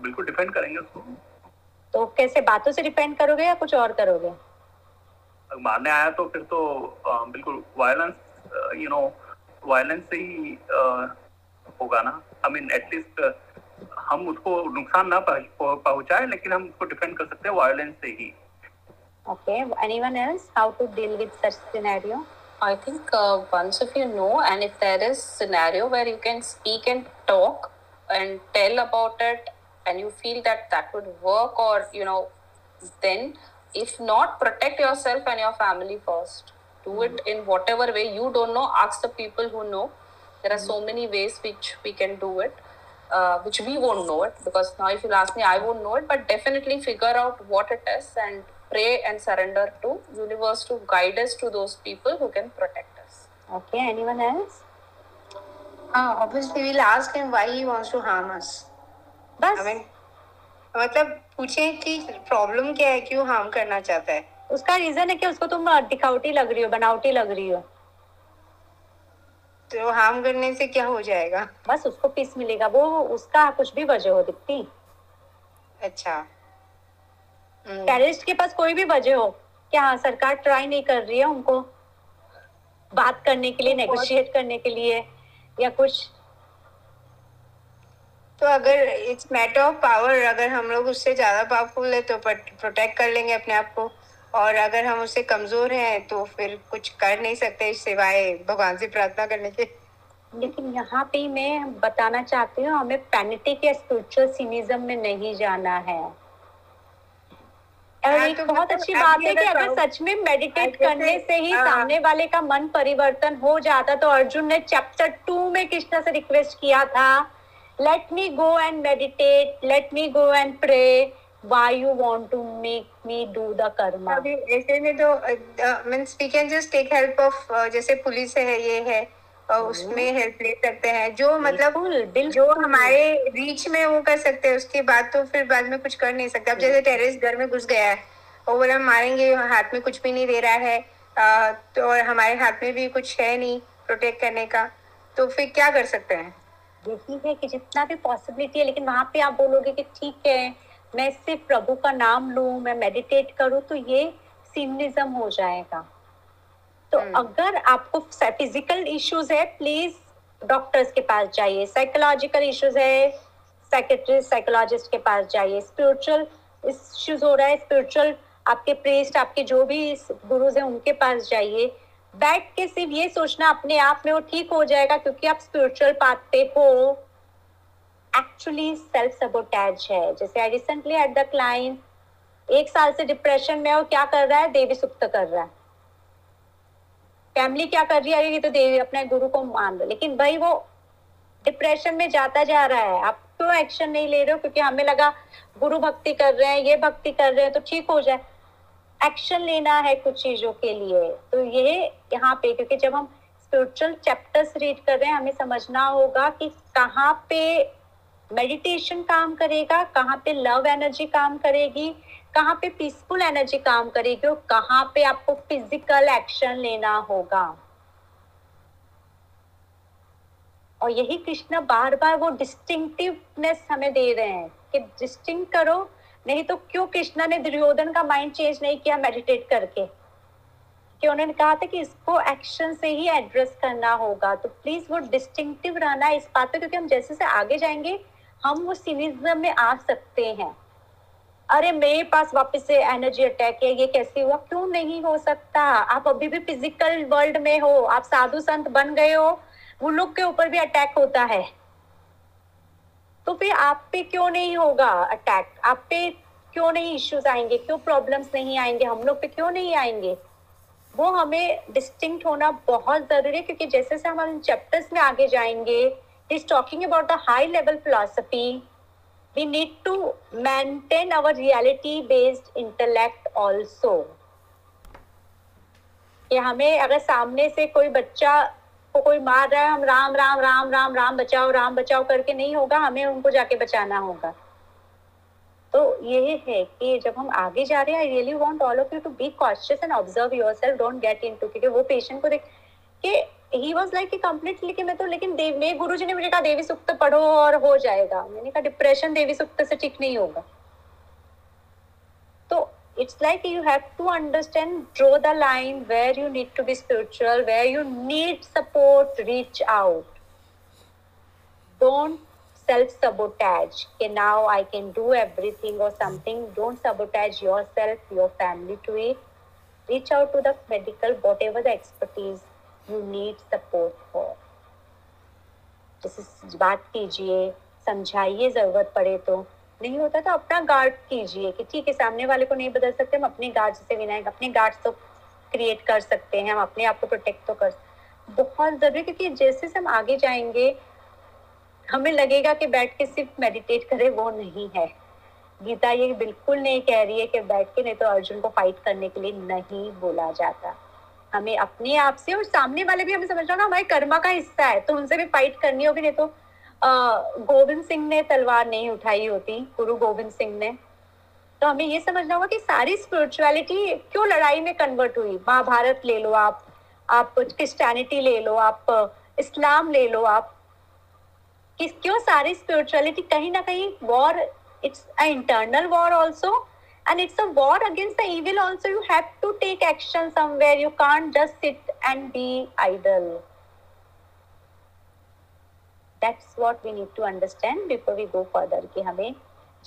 D: बिल्कुल डिफेंड करेंगे उसको
A: तो कैसे बातों से डिपेंड करोगे या कुछ और करोगे
D: मारने आया तो फिर तो आ, बिल्कुल वायलेंस यू नो वायलेंस से ही होगा ना आई मीन एटलीस्ट हम उसको नुकसान ना पहुंचाए लेकिन हम उसको डिफेंड कर सकते हैं वायलेंस से ही
A: Okay. Anyone else? How to deal with such scenario? I
E: think uh, once if you know, and if there is scenario where you can speak and talk and tell about it, and you feel that that would work, or you know, then if not, protect yourself and your family first. Do mm-hmm. it in whatever way you don't know. Ask the people who know. There are mm-hmm. so many ways which we can do it. Uh, which we won't know it because now if you ask me i won't know it but definitely figure out what it is and pray and surrender to universe to guide us to those people who can protect us. Okay, anyone else? Uh, obviously,
C: we'll ask
E: him why he wants to harm us. बस I mean,
C: मतलब पूछे कि problem क्या है क्यों harm करना चाहता है
A: उसका रीजन है कि उसको तुम दिखावटी लग रही हो बनावटी लग रही हो
C: तो हार्म करने से क्या हो जाएगा
A: बस उसको पीस मिलेगा वो उसका कुछ भी वजह हो दिखती
C: अच्छा
A: हम्म। टेररिस्ट के पास कोई भी वजह हो कि हाँ सरकार ट्राई नहीं कर रही है उनको बात करने के लिए नेगोशिएट तो करने के लिए या कुछ
C: तो अगर इट्स मैटर ऑफ पावर अगर हम लोग उससे ज़्यादा पावरफुल है तो प्रोटेक्ट कर लेंगे अपने आप को और अगर हम उससे कमज़ोर हैं तो फिर कुछ कर नहीं सकते सिवाय भगवान से प्रार्थना करने के
A: लेकिन यहाँ पे मैं बताना चाहती हूँ हमें पैनिटी के स्पिरिचुअल सीनिज्म में नहीं जाना है और एक तो बहुत मतलब अच्छी बात है कि अगर सच में मेडिटेट करने से ही हाँ। सामने वाले का मन परिवर्तन हो जाता तो अर्जुन ने चैप्टर टू में कृष्णा से रिक्वेस्ट किया था let me go and meditate let me go and pray why you want to make me do the karma
C: अभी ऐसे में तो means we can just take help of जैसे पुलिस है ये है उसमें हेल्प हम्म। ले सकते हैं जो मतलब जो हमारे रीच में वो कर सकते हैं उसके बाद तो फिर बाद में कुछ कर नहीं सकते अब जैसे टेररिस्ट घर में घुस गया है और बोला मारेंगे हाथ में कुछ भी नहीं दे रहा है तो और हमारे हाथ में भी कुछ है नहीं प्रोटेक्ट करने का तो फिर क्या कर सकते हैं
A: यही है कि जितना भी पॉसिबिलिटी है लेकिन वहाँ पे आप बोलोगे कि ठीक है मैं सिर्फ प्रभु का नाम लू मैं मेडिटेट करूँ तो ये सिमनिज्म हो जाएगा तो हम्म। अगर आपको फिजिकल इश्यूज है प्लीज डॉक्टर्स के पास जाइए साइकोलॉजिकल इश्यूज है सेक्रेटरी साइकोलॉजिस्ट के पास जाइए स्पिरिचुअल इश्यूज हो रहा है स्पिरिचुअल आपके प्रेस्ट आपके जो भी गुरुज हैं उनके पास जाइए बैठ के सिर्फ ये सोचना अपने आप में वो ठीक हो जाएगा क्योंकि आप स्पिरिचुअल पाथ पे हो एक्चुअली सेल्फ अटैच है जैसे I recently at the client एक साल से डिप्रेशन में वो क्या कर रहा है देवी सुप्त कर रहा है फैमिली क्या कर रही है ये तो देवी अपने गुरु को मान लो लेकिन भाई वो डिप्रेशन में जाता जा रहा है आप क्यों एक्शन नहीं ले रहे हो क्योंकि हमें लगा गुरु भक्ति कर रहे हैं ये भक्ति कर रहे हैं तो ठीक हो जाए एक्शन लेना है कुछ चीजों के लिए तो ये यहाँ पे क्योंकि जब हम स्पिरिचुअल चैप्टर्स रीड कर रहे हैं हमें समझना होगा कि कहाँ पे मेडिटेशन काम करेगा कहाँ पे लव एनर्जी काम करेगी कहाँ पे पीसफुल एनर्जी काम करेगी और कहाँ पे आपको फिजिकल एक्शन लेना होगा और यही कृष्णा बार बार वो डिस्टिंक्टिवनेस हमें दे रहे हैं कि डिस्टिंक्ट करो नहीं तो क्यों कृष्णा ने दुर्योधन का माइंड चेंज नहीं किया मेडिटेट करके कि उन्होंने कहा था कि इसको एक्शन से ही एड्रेस करना होगा तो प्लीज वो डिस्टिंक्टिव रहना इस बात पे क्योंकि हम जैसे से आगे जाएंगे हम वो सीनिज्म में आ सकते हैं अरे मेरे पास वापस से एनर्जी अटैक है ये कैसे हुआ क्यों नहीं हो सकता आप अभी भी फिजिकल वर्ल्ड में हो आप साधु संत बन गए हो वो लोग के ऊपर भी अटैक होता है तो फिर आप पे क्यों नहीं होगा अटैक आप पे क्यों नहीं इश्यूज आएंगे क्यों प्रॉब्लम्स नहीं आएंगे हम लोग पे क्यों नहीं आएंगे वो हमें डिस्टिंक्ट होना बहुत जरूरी है क्योंकि जैसे जैसे हम चैप्टर्स में आगे जाएंगे is talking about the high level philosophy we need to maintain our reality based intellect also कि हमें अगर सामने से कोई बच्चा को कोई मार रहा है हम राम राम राम राम राम बचाओ राम बचाओ करके नहीं होगा हमें उनको जाके बचाना होगा तो ये है कि जब हम आगे जा रहे हैं I really want all of you to be cautious and observe yourself don't get in to क्योंकि वो पेशेंट को देख के ही वॉज लाइक कि कम्प्लीटली कि मैं तो लेकिन देव मेरे गुरु जी ने मुझे कहा देवी सुक्त पढ़ो और हो जाएगा मैंने कहा डिप्रेशन देवी सुक्त से ठीक नहीं होगा तो it's like you have to understand draw the line where you need to be spiritual where you need support reach out don't self sabotage okay now i can do everything or something don't sabotage yourself your family to it reach out to the medical whatever the expertise you need support for जैसे बात कीजिए समझाइए जरूरत पड़े तो नहीं होता तो अपना गार्ड कीजिए कि ठीक है सामने वाले को नहीं बदल सकते हम अपने गार्ड से विनायक अपने गार्ड तो क्रिएट कर सकते हैं हम अपने आप को प्रोटेक्ट तो कर बहुत जरूरी क्योंकि जैसे हम आगे जाएंगे हमें लगेगा कि बैठ के सिर्फ मेडिटेट करें वो नहीं है गीता ये बिल्कुल नहीं कह रही है कि बैठ के नहीं तो अर्जुन को फाइट करने के लिए नहीं बोला जाता हमें अपने आप से और सामने वाले भी हमें समझ रहा ना हाँ, हमारे कर्मा का हिस्सा है तो उनसे भी फाइट करनी होगी नहीं तो गोविंद सिंह ने तलवार नहीं उठाई होती गुरु गोविंद सिंह ने तो हमें ये समझना होगा कि सारी स्पिरिचुअलिटी क्यों लड़ाई में कन्वर्ट हुई महाभारत ले लो आप आप कुछ क्रिस्टानिटी ले लो आप इस्लाम ले लो आप कि क्यों सारी स्पिरिचुअलिटी कहीं ना कहीं war it's internal war also and it's a war against the evil also you have to take action somewhere you can't just sit and be idle that's what we need to understand before we go further ki hame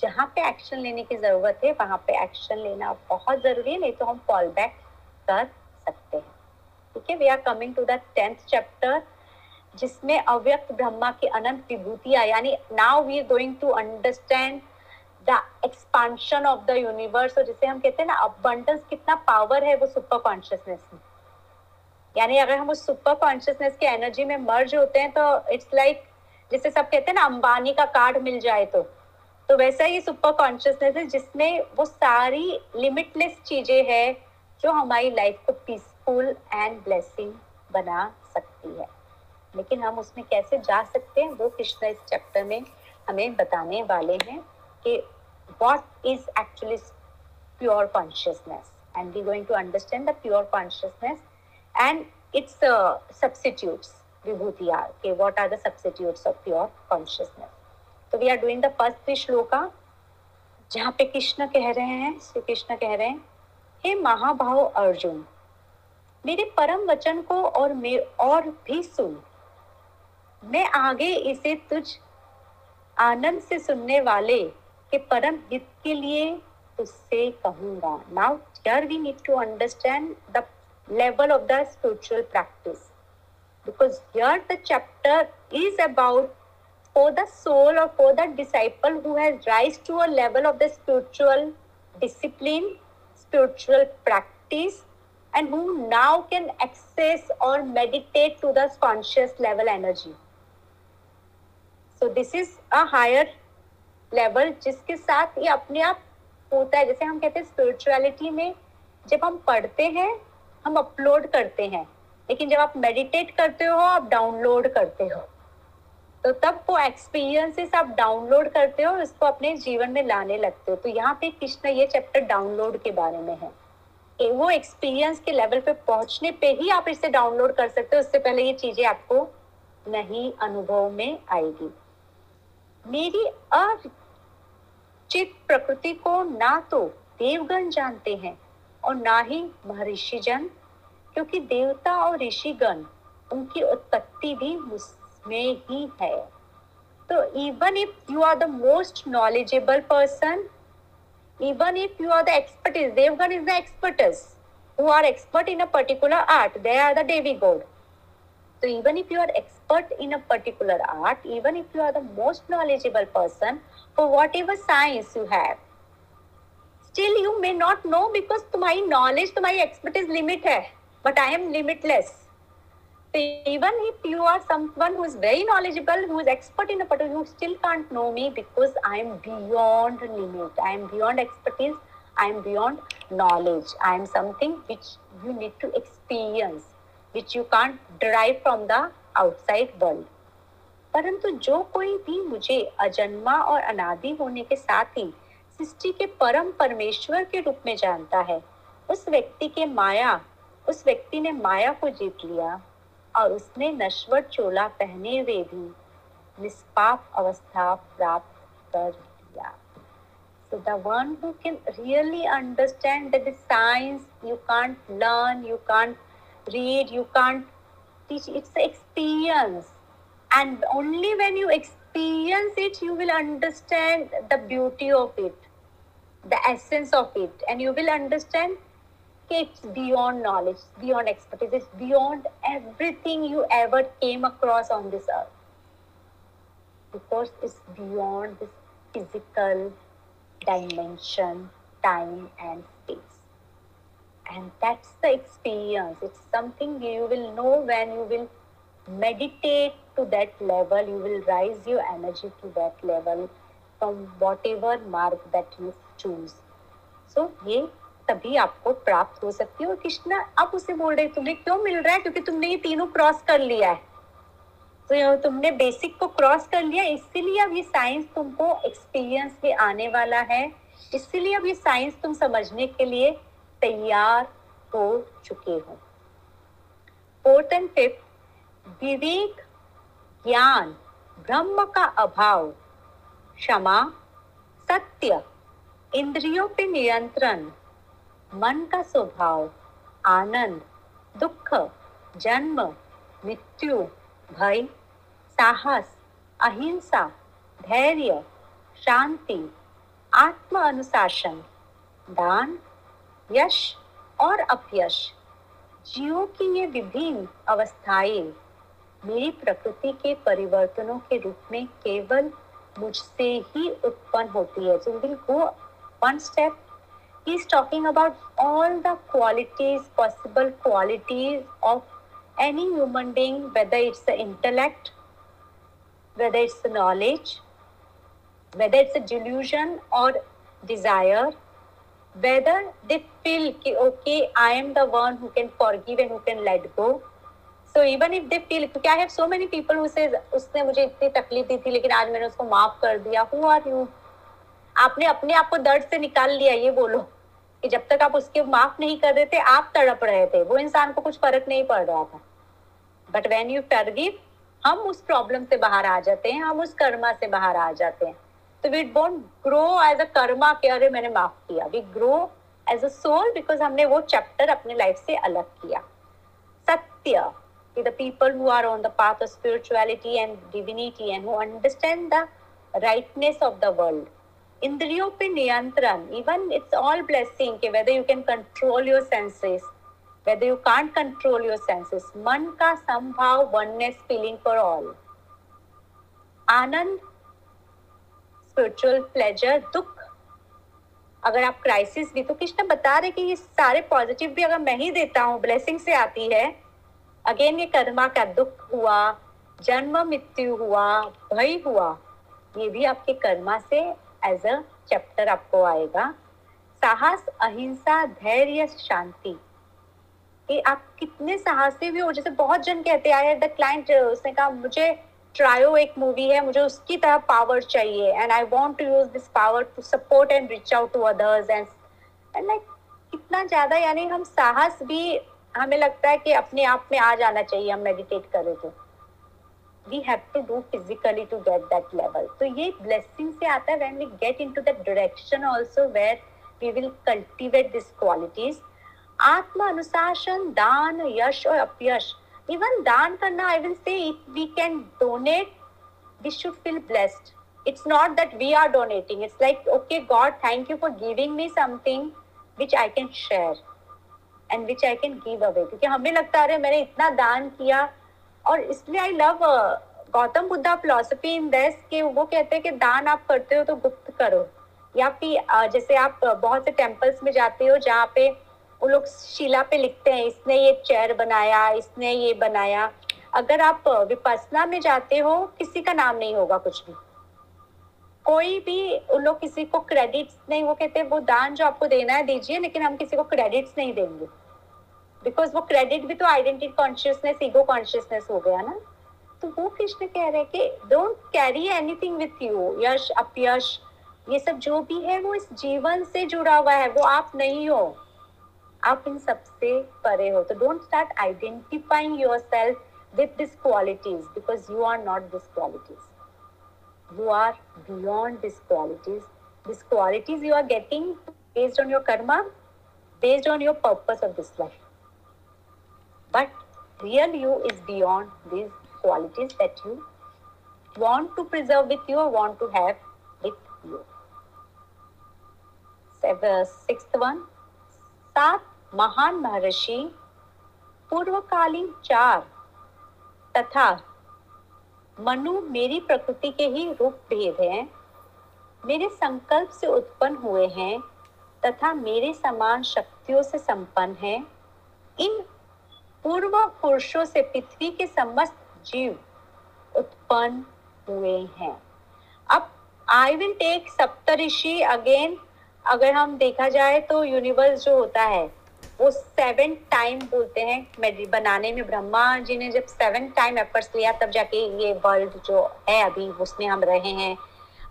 A: jahan pe action lene ki zarurat hai wahan pe action lena bahut zaruri hai nahi to hum fall back kar sakte hain ठीक है we are coming to the tenth chapter जिसमें अव्यक्त ब्रह्मा की अनंत विभूतियां यानी now we are going to understand expansion of the universe और जिसे हम कहते हैं ना अबंडेंस कितना पावर है वो सुपर कॉन्शियसनेस में यानी अगर हम उस सुपर कॉन्शियसनेस के एनर्जी में मर्ज होते हैं तो इट्स लाइक like, जिसे सब कहते हैं ना अंबानी का कार्ड मिल जाए तो तो वैसा ही सुपर कॉन्शियसनेस है जिसमें वो सारी लिमिटलेस चीजें हैं जो हमारी लाइफ को पीसफुल एंड ब्लेसिंग बना सकती है लेकिन हम उसमें कैसे जा सकते हैं वो कृष्णा इस चैप्टर में हमें बताने वाले हैं कि what is actually pure consciousness and we're going to understand the pure consciousness and its uh, substitutes vibhuti are okay what are the substitutes of pure consciousness so we are doing the first three shloka जहाँ पे कृष्ण कह रहे हैं श्री कृष्ण कह रहे हैं हे महाभाव अर्जुन मेरे परम वचन को और मे और भी सुन मैं आगे इसे तुझ आनंद से सुनने वाले कि परम हित के लिए उससे कहूंगा now here we need to understand the level of the spiritual practice because here the chapter is about for the soul और for the disciple who has rise to a level of the spiritual discipline spiritual practice and who now can access और meditate to the conscious level energy so this is a higher level जिसके साथ ये अपने आप होता है जैसे हम कहते हैं स्पिरिचुअलिटी में जब हम पढ़ते हैं हम अपलोड करते हैं लेकिन जब आप मेडिटेट करते हो आप डाउनलोड करते हो तो तब वो एक्सपीरियंसेस आप डाउनलोड करते हो इसको अपने जीवन में लाने लगते हो तो यहाँ पे कृष्णा ये चैप्टर डाउनलोड के बारे में है वो एक्सपीरियंस के लेवल पे पहुंचने पे ही आप इसे डाउनलोड कर सकते हो उससे पहले ये चीजें आपको नहीं अनुभव में आएगी मेरी चित प्रकृति को ना तो देवगण जानते हैं और ना ही महर्षि जन क्योंकि देवता और ऋषिगण उनकी उत्पत्ति भी उसमें ही है तो even if you are the most knowledgeable person even if you are the expert is Devgan is the expert who are expert in a particular art they are the Devi god तो even if you are expert in a particular art even if you are the most knowledgeable person for whatever science you have. Still, you may not know because my knowledge, my expertise limit hai, but I am limitless. So even if you are someone who is very knowledgeable, who is expert in a particular, you still can't know me because I am beyond limit. I am beyond expertise. I am beyond knowledge. I am something which you need to experience, which you can't derive from the outside world. परंतु जो कोई भी मुझे अजन्मा और अनादि होने के साथ ही सृष्टि के परम परमेश्वर के रूप में जानता है उस व्यक्ति के माया उस व्यक्ति ने माया को जीत लिया और उसने नश्वर चोला पहने हुए भी निष्पाप अवस्था प्राप्त कर लिया So the one who can really understand that the science you can't learn, you can't read, you can't teach, it's and only when you experience it you will understand the beauty of it the essence of it and you will understand it's beyond knowledge beyond expertise it's beyond everything you ever came across on this earth because it's beyond this physical dimension time and space and that's the experience it's something you will know when you will meditate to that level you will rise your energy to that level from whatever mark that you choose so ये तभी आपको प्राप्त हो सकती है और कृष्णा आप उसे बोल रहे तुम्हें क्यों मिल रहा है क्योंकि तुमने ये तीनों क्रॉस कर लिया है तो तुमने बेसिक को क्रॉस कर लिया इसीलिए अब ये साइंस तुमको एक्सपीरियंस में आने वाला है इसीलिए अब ये साइंस तुम समझने के लिए तैयार हो चुके हो फोर्थ एंड फिफ्थ विवेक ज्ञान ब्रह्म का अभाव क्षमा सत्य इंद्रियों पे
F: नियंत्रण मन का स्वभाव आनंद दुख जन्म मृत्यु भय साहस अहिंसा धैर्य शांति आत्म अनुशासन दान यश और अपयश जीवों की ये विभिन्न अवस्थाएं मेरी प्रकृति के परिवर्तनों के रूप में केवल मुझसे ही उत्पन्न होती है so will go one step he is talking about all the qualities possible qualities of any human being whether it's the intellect whether it's the knowledge whether it's a delusion or desire whether they feel ki, okay i am the one who can forgive and who can let go so even if they feel क्योंकि I have so many people who उसने मुझे इतनी तकलीफ दी थी लेकिन आज मैंने उसको माफ कर दिया हु आर यू आपने अपने आप को दर्द से निकाल लिया ये बोलो कि जब तक आप उसके माफ नहीं कर रहे थे आप तड़प रहे थे वो इंसान को कुछ फर्क नहीं पड़ रहा था बट वेन यू फॉरगिव हम उस प्रॉब्लम से बाहर आ जाते हैं हम उस कर्मा से बाहर आ जाते हैं तो we don't grow as a Karma के अरे मैंने माफ किया we grow as a soul because हमने वो चैप्टर अपने लाइफ से अलग किया सत्य to the people who are on the path of spirituality and divinity and who understand the rightness of the world. Indriyo pe niyantran, even it's all blessing, ke whether you can control your senses, whether you can't control your senses. Man ka sambhav oneness feeling for all. Anand, spiritual pleasure, dukh अगर आप crisis भी तो कृष्ण बता रहे कि ये सारे positive भी अगर मैं ही देता हूँ ब्लेसिंग से आती है अगेन ये कर्मा का दुख हुआ जन्म मृत्यु हुआ भय हुआ ये भी आपके कर्मा से एज अ चैप्टर आपको आएगा साहस अहिंसा धैर्य शांति कि आप कितने साहसी भी हो जैसे बहुत जन कहते हैं द क्लाइंट उसने कहा मुझे ट्रायो एक मूवी है मुझे उसकी तरह पावर चाहिए and I want to use this power to support and reach out to others and like कितना ज्यादा यानी हम साहस भी हमें लगता है कि अपने आप में आ जाना चाहिए हम मेडिटेट करें तो we have to do physically to get that level तो ये ब्लेसिंग से आता है when we get into that direction also where we will cultivate this qualities आत्म अनुशासन दान यश और अपयश इवन दान करना I will say if we can donate we should feel blessed it's not that we are donating it's like okay God thank you for giving me something which I can share and which I can give away क्योंकि हमें लगता है मैंने इतना दान किया और इसलिए I love uh, Gautam Buddha philosophy in this के वो कहते हैं कि दान आप करते हो तो गुप्त करो या फिर uh, जैसे आप uh, बहुत से टेम्पल्स में जाते हो जहाँ पे वो लोग शिला पे लिखते हैं इसने ये चेयर बनाया इसने ये बनाया अगर आप विपसना में जाते हो किसी का नाम नहीं होगा कुछ भी कोई भी उन लोग किसी को क्रेडिट्स नहीं वो कहते हैं वो दान जो आपको देना है दीजिए लेकिन हम किसी को क्रेडिट्स नहीं देंगे बिकॉज वो क्रेडिट भी तो आइडेंटिटी कॉन्शियसनेस ईगो कॉन्शियसनेस हो गया ना तो वो कृष्ण कह रहे हैं कि don't carry anything with you यश अपयश ये सब जो भी है वो इस जीवन से जुड़ा हुआ है वो आप नहीं हो आप इन सबसे परे हो तो don't start identifying yourself with this qualities because you are not this qualities you are beyond this qualities this qualities you are getting based on your Karma based on your purpose of this life But real you is beyond these qualities that you want to preserve with you or want to have with you. Seven, Sixth one, सात महान महर्षि पूर्वकालीन चार तथा मनु मेरी प्रकृति के ही रूप भेद हैं मेरे संकल्प से उत्पन्न हुए हैं तथा मेरे समान शक्तियों से संपन्न हैं इन पूर्व पुरुषों से पृथ्वी के समस्त जीव उत्पन्न हुए हैं अब I will take Saptarishi again अगर हम देखा जाए तो यूनिवर्स जो होता है वो सेवन टाइम बोलते हैं बनाने में ब्रह्मा जी ने जब सेवन टाइम एफर्ट्स लिया तब जाके ये वर्ल्ड जो है अभी उसमें हम रहे हैं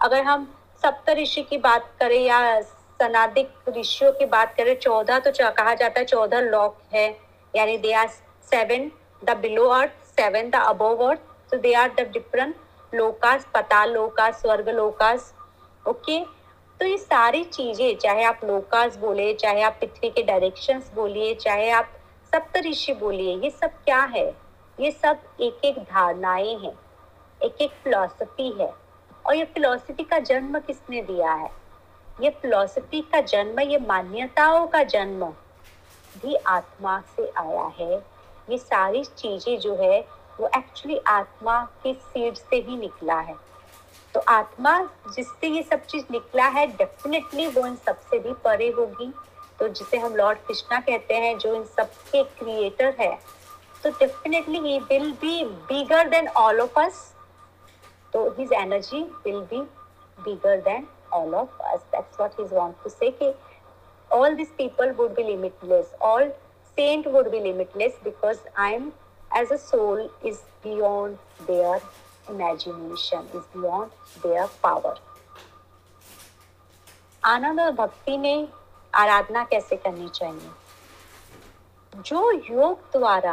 F: अगर हम सप्तऋषि ऋषि की बात करें या सनादिक ऋषियों की बात करें चौदह तो कहा जाता है चौदह लॉक है यानी they are seven the below earth seven the above earth तो they are the different Lucas पताल लोकास स्वर्ग लोकास ओके तो ये सारी चीजें चाहे आप लोकास बोले चाहे आप पृथ्वी के डायरेक्शंस बोलिए चाहे आप सप्तऋषि बोलिए ये सब क्या है ये सब एक एक धारणाएं हैं एक एक फिलॉसफी है और ये फिलॉसफी का जन्म किसने दिया है ये फिलॉसफी का जन्म ये मान्यताओं का जन्म भी आत्मा से आया है ये सारी चीजें जो है वो एक्चुअली आत्मा के सीड से ही निकला है तो आत्मा जिससे ये सब चीज निकला है डेफिनेटली वो इन सबसे भी परे होगी तो जिसे हम लॉर्ड कृष्णा कहते हैं जो इन सब के क्रिएटर है तो definitely he will be bigger than all of us तो his energy will be bigger than all of us that's what he want to say कि all these people would be limitless all saint would be limitless because i am as a soul is beyond their imagination is beyond their power आनंद और भक्ति में आराधना कैसे करनी चाहिए जो योग द्वारा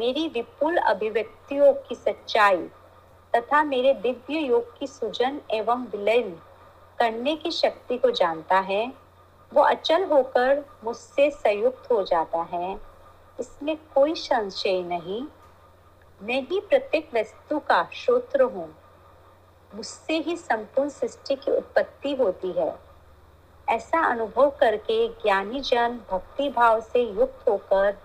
F: मेरी विपुल अभिव्यक्तियों की सच्चाई तथा मेरे दिव्य योग की सुजन एवं विलय करने की शक्ति को जानता है वो अचल होकर मुझसे संयुक्त हो जाता है इसमें कोई संशय नहीं मैं ही प्रत्येक वस्तु का श्रोत्र हूँ मुझसे ही संपूर्ण सृष्टि की उत्पत्ति होती है ऐसा अनुभव करके ज्ञानी जन भक्ति भाव से युक्त होकर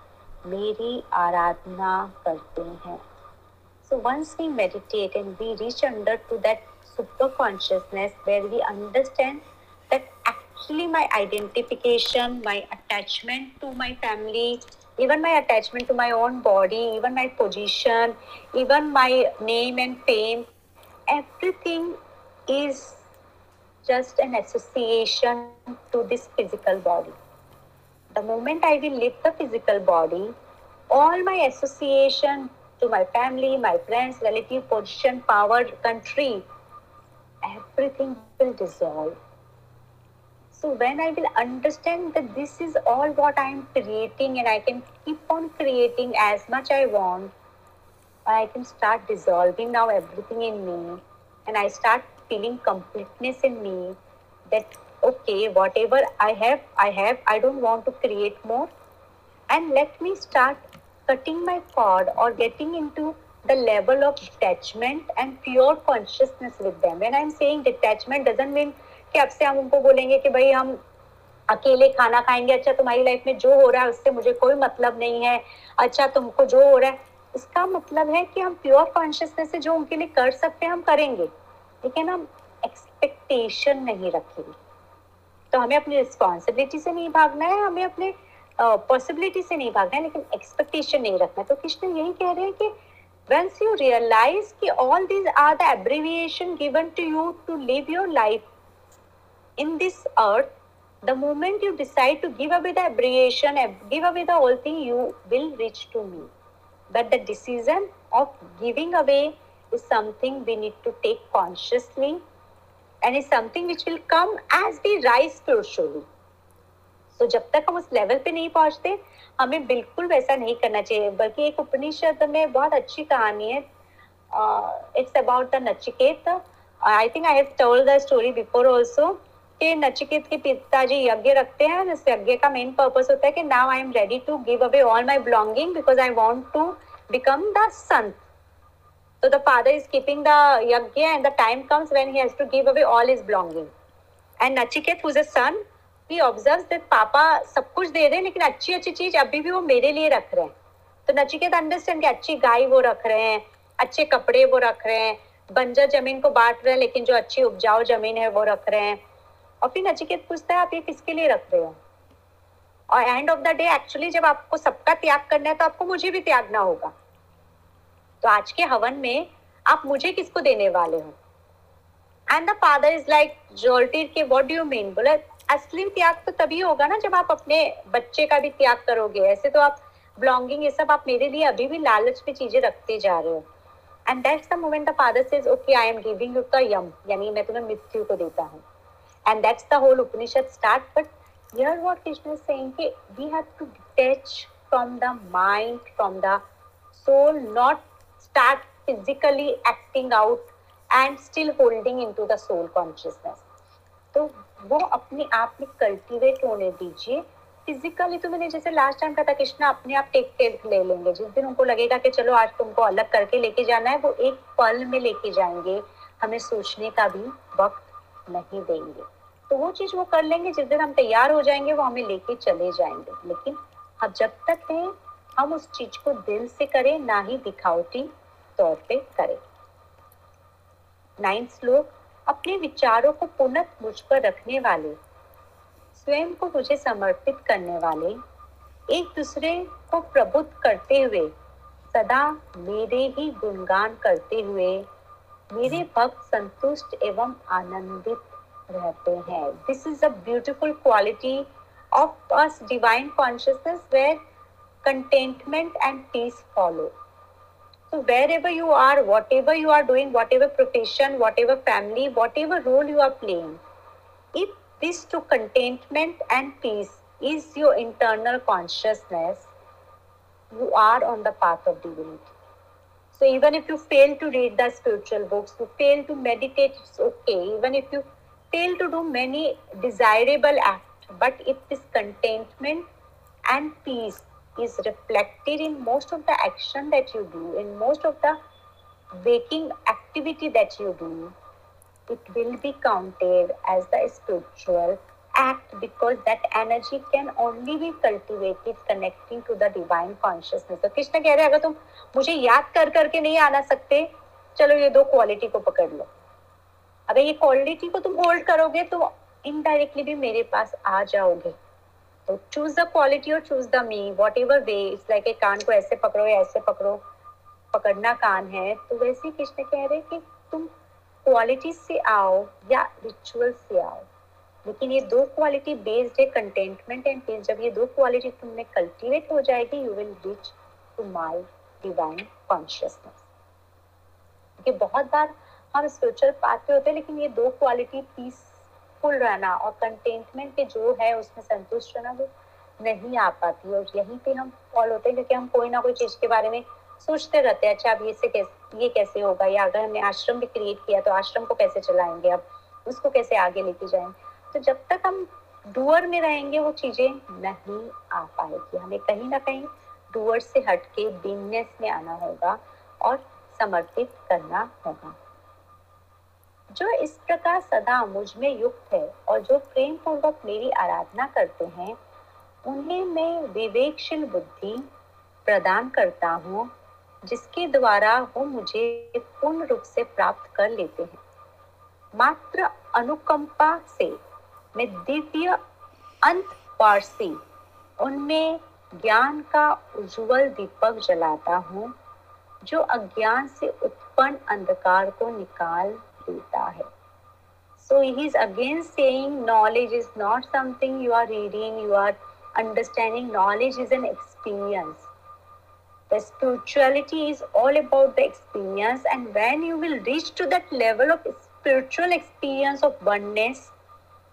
F: मेरी आराधना करते हैं so once we meditate and we reach under to that super consciousness where we understand actually my identification, my attachment to my family, even my attachment to my own body, even my position, even my name and fame, everything is just an association to this physical body. The moment I will leave the physical body, all my association to my family, my friends, relative, position, power, country, everything will dissolve so when I will understand that this is all what I am creating and I can keep on creating as much I want, I can start dissolving now everything in me and I start feeling completeness in me that okay, whatever I have, I have, I don't want to create more. And let me start cutting my cord or getting into the level of detachment and pure consciousness with them. When I'm saying detachment doesn't mean कि अब से हम उनको बोलेंगे कि भाई हम अकेले खाना खाएंगे अच्छा तुम्हारी लाइफ में जो हो रहा है उससे मुझे कोई मतलब नहीं है अच्छा तुमको जो हो रहा है इसका मतलब है कि हम प्योर कॉन्शियसनेस से जो उनके लिए कर सकते हैं हम करेंगे ठीक है ना एक्सपेक्टेशन नहीं रखेंगे तो हमें अपनी रिस्पॉन्सिबिलिटी से नहीं भागना है हमें अपने पॉसिबिलिटी uh, से नहीं भागना है लेकिन एक्सपेक्टेशन नहीं रखना है तो कृष्ण यही कह रहे हैं कि वेंस यू रियलाइज की all these are the abbreviation given to you to live your life in this earth the moment you decide to give away the abbreviation give away the whole thing you will reach to me but the decision of giving away is something we need to take consciously and is something which will come as we rise spiritually तो so, जब तक हम उस level पे नहीं पहुंचते हमें बिल्कुल वैसा नहीं करना चाहिए बल्कि एक उपनिषद में बहुत अच्छी कहानी है it's about the Nachiket I think I have told the story before also कि नचिकेत के पिताजी यज्ञ रखते हैं इस यज्ञ का मेन पर्पस होता है कि now I am ready to give away all my belonging because I want to become the sant the father is keeping the yagya and the time comes when he has to give away all all belonging and Nachiket who is a son he observes that पापा सब कुछ दे रहे हैं लेकिन अच्छी अच्छी चीज अभी भी वो मेरे लिए रख रहे हैं तो नचिकेत अंडरस्टैंड कि अच्छी गाय वो रख रहे हैं अच्छे कपड़े वो रख रहे हैं बंजर जमीन को बांट रहे हैं लेकिन जो अच्छी उपजाऊ जमीन है वो रख रहे हैं और फिर नचिकेत पूछता है आप ये किसके लिए रख रहे हो और end of the day actually जब आपको सबका त्याग करना है तो आपको मुझे भी त्यागना होगा तो आज के हवन में आप मुझे किसको देने वाले हो and the father is like जोल्टीर के वॉट डू यू मीन बोले असली त्याग तो तभी होगा ना जब आप अपने बच्चे का भी त्याग करोगे ऐसे तो आप बिलोंगिंग ये सब आप मेरे लिए अभी भी लालच में चीजें रखते जा रहे हो and that's the moment the father says okay I am giving you the यम यानी मैं तुम्हें मृत्यु को देता हूँ and that's the whole upanishad start but here what krishna is saying hey we have to detach from the mind from the soul not start physically acting out and still holding into the soul consciousness तो वो अपने आप में cultivate होने दीजिए physically तो मैंने जैसे लास्ट टाइम कहा था कृष्णा अपने आप टेक केयर ले लेंगे जिस दिन उनको लगेगा कि चलो आज तुमको अलग करके लेके जाना है वो एक पल में लेके जाएंगे हमें सोचने का भी वक्त नहीं देंगे तो वो चीज वो कर लेंगे जिस दिन हम तैयार हो जाएंगे वो हमें लेके चले जाएंगे लेकिन अब जब तक है हम उस चीज को दिल से करें ना ही दिखावटी तौर पे करें नाइन्थ श्लोक अपने विचारों को पुनः मुझ पर रखने वाले स्वयं को मुझे समर्पित करने वाले एक दूसरे को प्रबुद्ध करते हुए सदा मेरे ही गुणगान करते हुए मेरे भक्त संतुष्ट एवं आनंदित रहते हैं this is a beautiful quality of us divine consciousness contentment and peace follow. So, wherever you are, whatever you are doing, whatever profession, whatever family, whatever role you are playing, if this to contentment and peace is your internal consciousness, you are on the path of divinity. So, even if you fail to read the spiritual books, you fail to meditate, it's okay. Even if you fail to do many desirable acts, but if this contentment and peace is reflected in most of the action that you do, in most of the waking activity that you do, it will be counted as the spiritual act because that energy can only be cultivated connecting to the divine consciousness. तो कृष्ण कह रहे हैं अगर तुम मुझे याद कर करके नहीं आना सकते चलो ये दो क्वालिटी को पकड़ लो अगर ये क्वालिटी को तो तुम होल्ड करोगे तो इनडायरेक्टली भी मेरे पास आ जाओगे तो चूज द क्वालिटी और choose the me whatever way it's like a कान को ऐसे पकड़ो या ऐसे पकड़ो पकड़ना कान है तो वैसे ही कृष्ण कह रहे कि तुम क्वालिटी से आओ या रिचुअल से आओ लेकिन ये दो क्वालिटी बेस्ड है कंटेंटमेंट एंड पीस जब ये दो क्वालिटी तुमने कल्टीवेट हो जाएगी you will reach to my divine consciousness क्योंकि बहुत बार हम स्पिरिचुअल पाथ पे होते हैं लेकिन ये दो क्वालिटी पीसफुल रहना और कंटेंटमेंट पे जो है उसमें संतुष्ट रहना वो नहीं आ पाती और यहीं पे हम फॉल होते हैं क्योंकि हम कोई ना कोई चीज के बारे में सोचते रहते हैं अच्छा अब ये से कैसे ये कैसे होगा या अगर हमने आश्रम भी क्रिएट किया तो आश्रम को कैसे चलाएंगे अब उसको कैसे आगे लेके जाएंगे तो जब तक हम डूअर में रहेंगे वो चीजें नहीं आ पाएगी हमें कहीं ना कहीं डूअर से हटके बिजनेस में आना होगा और समर्पित करना होगा जो इस प्रकार सदा मुझ में युक्त है और जो प्रेम पूर्वक मेरी आराधना करते हैं उन्हें मैं विवेकशील बुद्धि प्रदान करता हूँ जिसके द्वारा वो मुझे पूर्ण रूप से प्राप्त कर लेते हैं मात्र अनुकंपा से मैं दिव्य अंत पारसी उनमें ज्ञान का उज्जवल दीपक जलाता हूँ जो अज्ञान से उत्पन्न अंधकार को निकाल so he is again saying knowledge is not something you are reading you are understanding knowledge is an experience the spirituality is all about the experience and when you will reach to that level of spiritual experience of oneness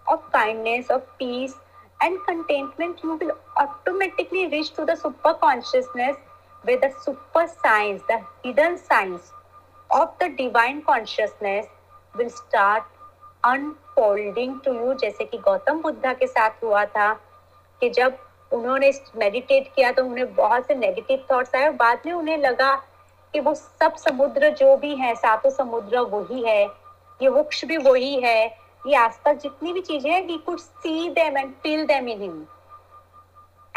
F: of kindness of peace and contentment you will automatically reach to the super consciousness where the super science the hidden science of the divine consciousness will start unfolding to you जैसे कि गौतम बुद्धा के साथ हुआ था कि जब उन्होंने meditate किया तो उन्हें बहुत से नेगेटिव थॉट्स आए और बाद में उन्हें लगा कि वो सब समुद्र जो भी है सातों समुद्र वही है ये वृक्ष भी वही है ये आसपास जितनी भी चीजें हैं we could see them and feel them in him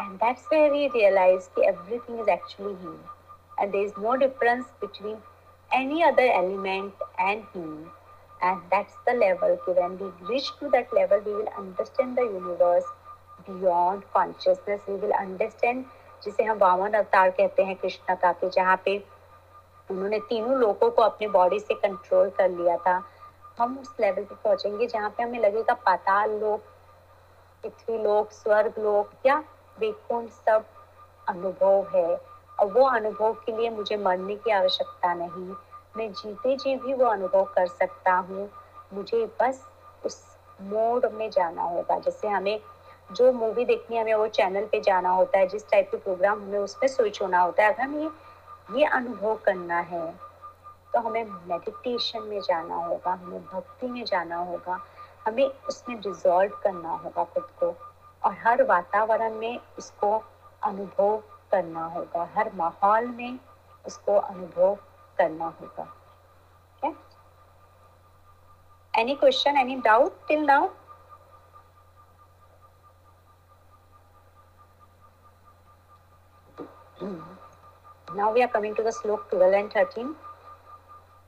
F: and that's where we realise कि everything is actually him and there is no difference between any other element and and that's the level okay, when we reach to that level we will understand the universe beyond consciousness we will understand जिसे हम वामन अवतार कहते हैं कृष्ण का कि जहाँ पे उन्होंने तीनों लोगों को अपने बॉडी से कंट्रोल कर लिया था हम उस लेवल पे पहुंचेंगे जहाँ पे हमें लगेगा पाताल लोक पृथ्वी लोक स्वर्ग लोक या बेकुंठ सब अनुभव है और वो अनुभव के लिए मुझे मरने की आवश्यकता नहीं मैं जीते जी भी वो अनुभव कर सकता हूँ मुझे बस उस मोड में जाना होगा जैसे हमें जो मूवी देखनी है हमें वो चैनल पे जाना होता है जिस टाइप के प्रोग्राम हमें उसमें स्विच होना होता है अगर हमें ये ये अनुभव करना है तो हमें मेडिटेशन में जाना होगा हमें भक्ति में जाना होगा हमें उसमें डिजॉल्व करना होगा खुद को और हर वातावरण में इसको अनुभव करना होगा हर माहौल में उसको अनुभव करना होगा any question any doubt till now now we are coming to the slok twelve and thirteen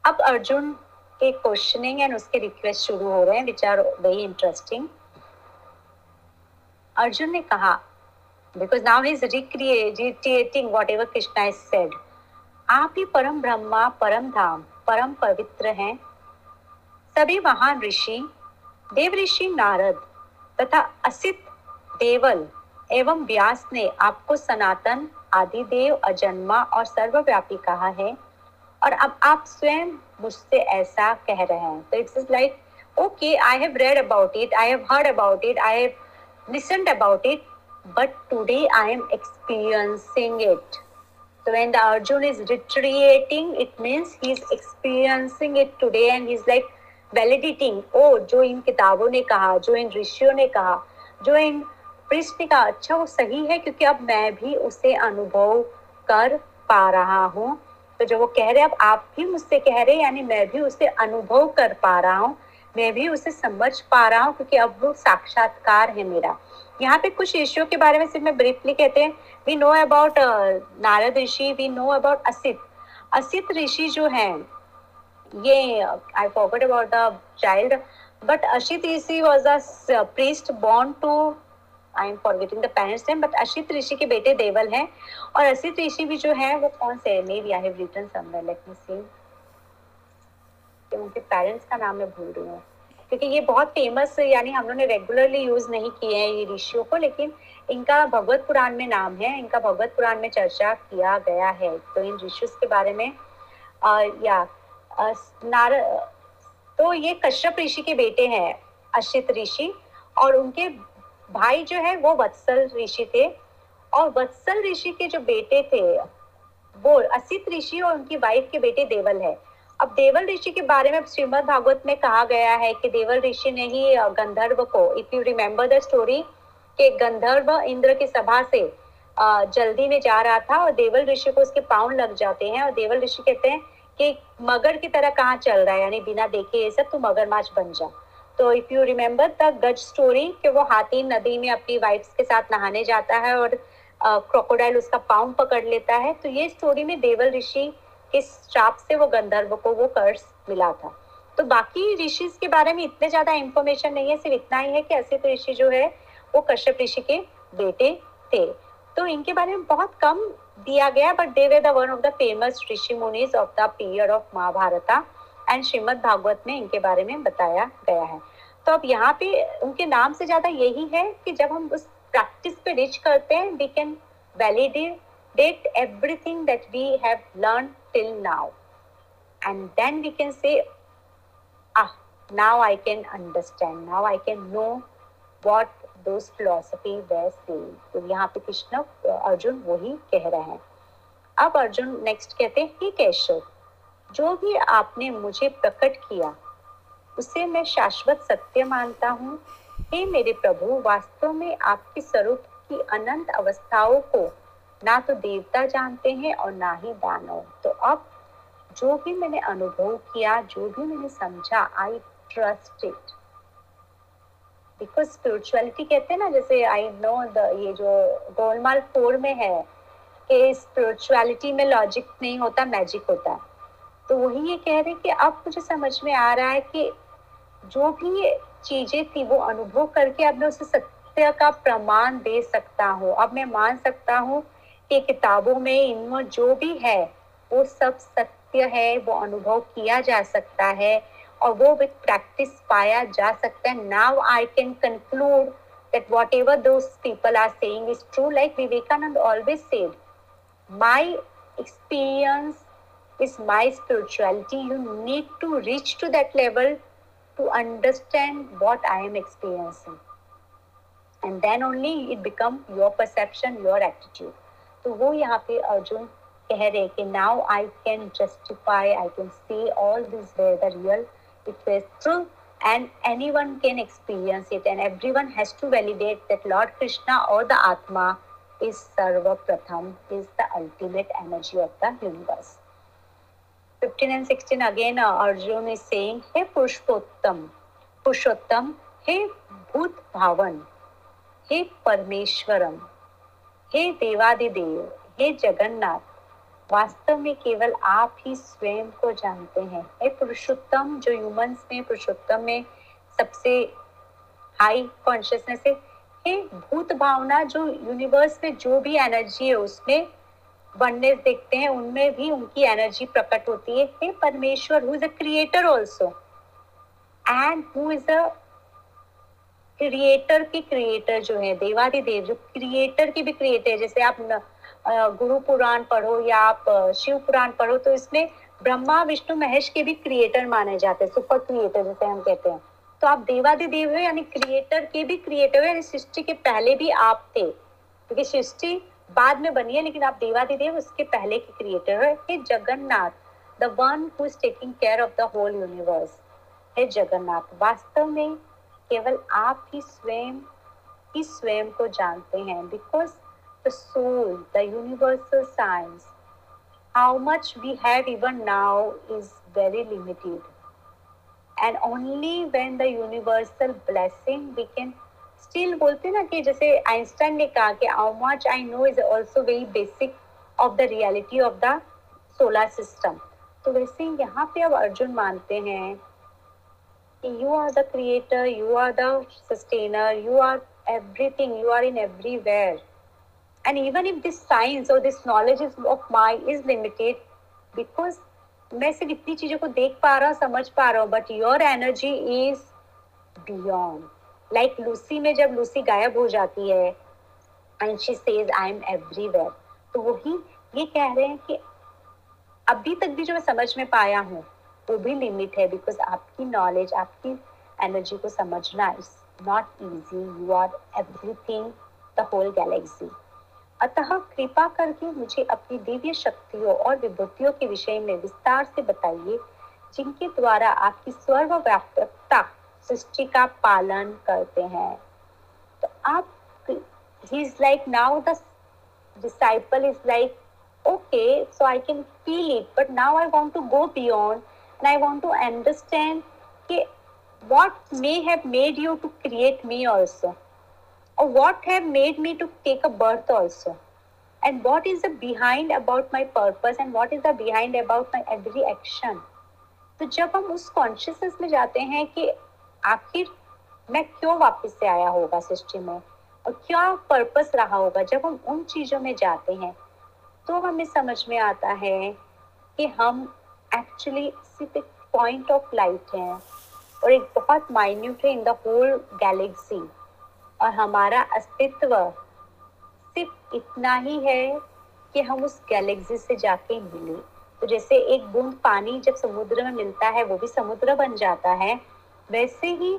F: अब अर्जुन के क्वेश्चनिंग एंड उसके रिक्वेस्ट शुरू हो रहे हैं which are very interesting Arjun ने कहा because now is recreating whatever Krishna is said आप ही परम ब्रह्मा परम धाम परम पवित्र हैं सभी महान ऋषि देव ऋषि नारद तथा असित देवल एवं व्यास ने आपको सनातन आदि देव अजन्मा और सर्वव्यापी कहा है और अब आप स्वयं मुझसे ऐसा कह रहे हैं तो it's like okay I have read about it I have heard about it I have listen about it but today I am experiencing it So when the Arjun is retreating, it means he is experiencing it today and he's like validating, oh, जो इन किताबों ने कहा जो इन ऋषियों ने कहा जो इन पृष्ठ ने कहा अच्छा वो सही है क्योंकि अब मैं भी उसे अनुभव कर पा रहा हूँ तो जब वो कह रहे अब आप भी मुझसे कह रहे यानी मैं भी उसे अनुभव कर पा रहा हूँ मैं भी उसे समझ पा रहा हूँ क्योंकि अब वो साक्षात्कार है मेरा यहाँ पे कुछ इश्यू के बारे में सिर्फ मैं ब्रीफली कहते हैं we know about Narad Rishi we know about Asit Asit ऋषि जो है ये I forgot about the child but Asit Rishi was a priest born to I am forgetting the parents name but Asit ऋषि के बेटे देवल हैं और असित ऋषि भी जो है वो कौन से may be I have written somewhere let me see उनके पेरेंट्स का नाम मैं भूल रही हूँ क्योंकि ये बहुत फेमस यानी हम लोग ने रेगुलरली यूज नहीं किए हैं ये ऋषियों को लेकिन इनका भगवत पुराण में नाम है इनका भगवत पुराण में चर्चा किया गया है तो इन ऋषियों के बारे में आ, या नार तो ये कश्यप ऋषि के बेटे हैं अशित ऋषि और उनके भाई जो है वो वत्सल ऋषि थे और वत्सल ऋषि के जो बेटे थे वो असित ऋषि और उनकी वाइफ के बेटे देवल है अब देवल ऋषि के बारे में श्रीमद भागवत में कहा गया है कि देवल ऋषि ने ही गंधर्व को if you remember the story के गंधर्व इंद्र की सभा से जल्दी में जा रहा था और देवल ऋषि को उसके पाउंड लग जाते हैं और देवल ऋषि कहते हैं कि मगर की तरह कहाँ चल रहा है यानी बिना देखे ये सब तू मगरमाछ बन जा तो इफ यू रिमेम्बर द गज स्टोरी कि वो हाथी नदी में अपनी वाइफ्स के साथ नहाने जाता है और क्रोकोडाइल उसका पाउंड पकड़ लेता है तो ये स्टोरी में देवल ऋषि इस श्राप से वो गंधर्व को वो कर्ज मिला था तो बाकी ऋषि के बारे में इतने ज्यादा इंफॉर्मेशन नहीं है सिर्फ इतना ही है कि असित ऋषि जो है वो कश्यप ऋषि के बेटे थे तो इनके बारे में बहुत कम दिया गया but they were one of the famous rishi munis of the period of Mahabharata and Shrimad Bhagavat में इनके बारे में बताया गया है तो अब यहाँ पे उनके नाम से ज्यादा यही है कि जब हम उस प्रैक्टिस पे रिच करते हैं we can validate everything that we have learn till now. And then we can say, ah, now I can understand, now I can know what those philosophy were saying. तो यहाँ पे कृष्ण अर्जुन वही कह रहे हैं अब अर्जुन नेक्स्ट कहते हैं हे केशव जो भी आपने मुझे प्रकट किया उसे मैं शाश्वत सत्य मानता हूँ हे मेरे प्रभु वास्तव में आपके स्वरूप की अनंत अवस्थाओं को ना तो देवता जानते हैं और ना ही दानव तो अब जो भी मैंने अनुभव किया जो भी मैंने समझा I trust it because spirituality कहते हैं ना जैसे आई नो द ये जो गोलमाल फोर में है कि स्पिरिचुअलिटी में लॉजिक नहीं होता मैजिक होता है तो वही ये कह रहे हैं कि अब मुझे समझ में आ रहा है कि जो भी चीजें थी वो अनुभव करके अब मैं उसे सत्य का प्रमाण दे सकता हूँ अब मैं मान सकता हूँ की किताबों में इनमें जो भी है वो सब सत्य है वो अनुभव किया जा सकता है और वो विद प्रैक्टिस पाया जा सकता है now I can conclude that whatever those people are saying is Vivekananda always said my experience is my spirituality you need to reach to that level to understand what I am experiencing and then only it become your perception your attitude तो वो यहाँ पे अर्जुन कह रहे कि now I can justify I can say all this the real it is true and anyone can experience it and everyone has to validate that lord krishna or the atma is sarva pratham is the ultimate energy of the universe 15 and 16 again uh, arjun is saying hey pushpottam pushottam hey bhut bhavan हे परमेश्वरम हे देवादिदेव हे जगन्नाथ वास्तव में केवल आप ही स्वयं को जानते हैं हे पुरुषोत्तम जो ह्यूमंस में पुरुषोत्तम में सबसे हाई कॉन्शियसनेस है हे भूत भावना जो यूनिवर्स में जो भी एनर्जी है उसमें वननेस देखते हैं उनमें भी उनकी एनर्जी प्रकट होती है हे परमेश्वर who is a creator also and who is a creator के क्रिएटर जो है देवादि देव जो क्रिएटर के भी क्रिएटर है जैसे आप गुरु पुराण पढ़ो या आप शिव पुराण पढ़ो तो इसमें ब्रह्मा विष्णु महेश के भी क्रिएटर माने जाते हैं सुपर क्रिएटर जैसे हम कहते हैं तो आप देवादि देव है यानी क्रिएटर के भी क्रिएटर है सृष्टि के पहले भी आप थे क्योंकि सृष्टि बाद में बनी है लेकिन आप देवादि देव उसके पहले के क्रिएटर है Jagannath the one who is taking care of the whole universe हे जगन्नाथ वास्तव में केवल आप ही स्वयं ही स्वयं को जानते हैं because the soul the universal science how much we have even now is very limited and only when the universal blessing we can still बोलते ना कि जैसे आइंस्टाइन ने कहा कि how much I know is also very basic of the reality of the solar system तो वैसे यहाँ पे अब अर्जुन मानते हैं you are the creator you are the sustainer you are everything you are in everywhere and even if this science और this knowledge is of my is limited because मैं सिर्फ इतनी चीजों को देख पा रहा हूँ समझ पा रहा हूँ but your energy is beyond like Lucy में जब लूसी गायब हो जाती है and she says I am everywhere तो वही ये कह रहे हैं कि अभी तक भी जो मैं समझ में पाया हूँ वो तो भी लिमिट है बिकॉज आपकी नॉलेज आपकी एनर्जी को समझना is not easy you are everything the whole galaxy अतः कृपा करके मुझे अपनी दिव्य शक्तियों और विभूतियों के विषय में विस्तार से बताइए जिनके द्वारा आपकी व्यापकता सृष्टि का पालन करते हैं तो आप ही is like now the disciple is like okay so I can feel it but now I want to go beyond and i want to understand ki, what may have made you to create me also or what have made me to take a birth also and what is the behind about my purpose and what is the behind about my every action तो जब हम उस consciousness में जाते हैं कि आखिर मैं क्यों वापस से आया होगा सृष्टि में और क्या पर्पस रहा होगा जब हम उन चीज़ों में जाते हैं तो हमें समझ में आता है कि हम एक्चुअली सिर्फ एक पॉइंट ऑफ लाइट है और एक बहुत माइन्यूट है इन द होल गैलेक्सी और हमारा अस्तित्व सिर्फ इतना ही है कि हम उस गैलेक्सी से जाके मिले तो जैसे एक बूंद पानी जब समुद्र में मिलता है वो भी समुद्र बन जाता है वैसे ही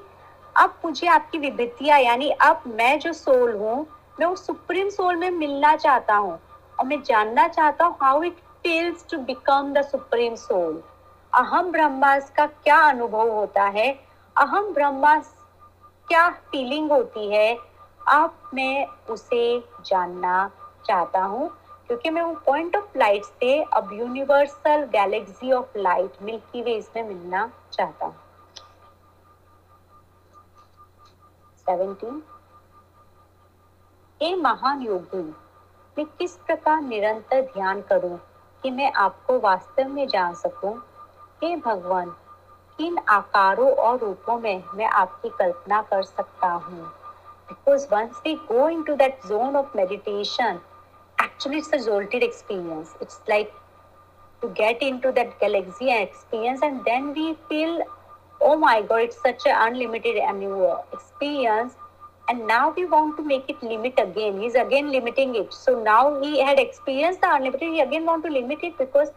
F: अब मुझे आपकी विभितिया यानी अब मैं जो सोल हूँ मैं उस सुप्रीम सोल में मिलना चाहता हूँ और मैं जानना चाहता हूँ how it feels to become the supreme soul अहम ब्रह्मास का क्या अनुभव होता है अहम ब्रह्मास क्या फीलिंग होती है आप मैं उसे जानना चाहता हूँ क्योंकि मैं वो पॉइंट ऑफ लाइट से अब universal galaxy of light milky way इसमें मिलना चाहता हूँ महान योगी मैं किस प्रकार निरंतर ध्यान करूं कि मैं आपको वास्तव में जान सकूं हे भगवान किन आकारों और रूपों में मैं आपकी कल्पना कर सकता हूँ because once we go in to that zone of meditation actually it's अजोल्टेड experience it's like to get in to that galaxy experience and then we feel oh my God it's such unlimited experience and now we want to make it limit again he's again limiting it so now he had experienced the unlimited he again want to limit it because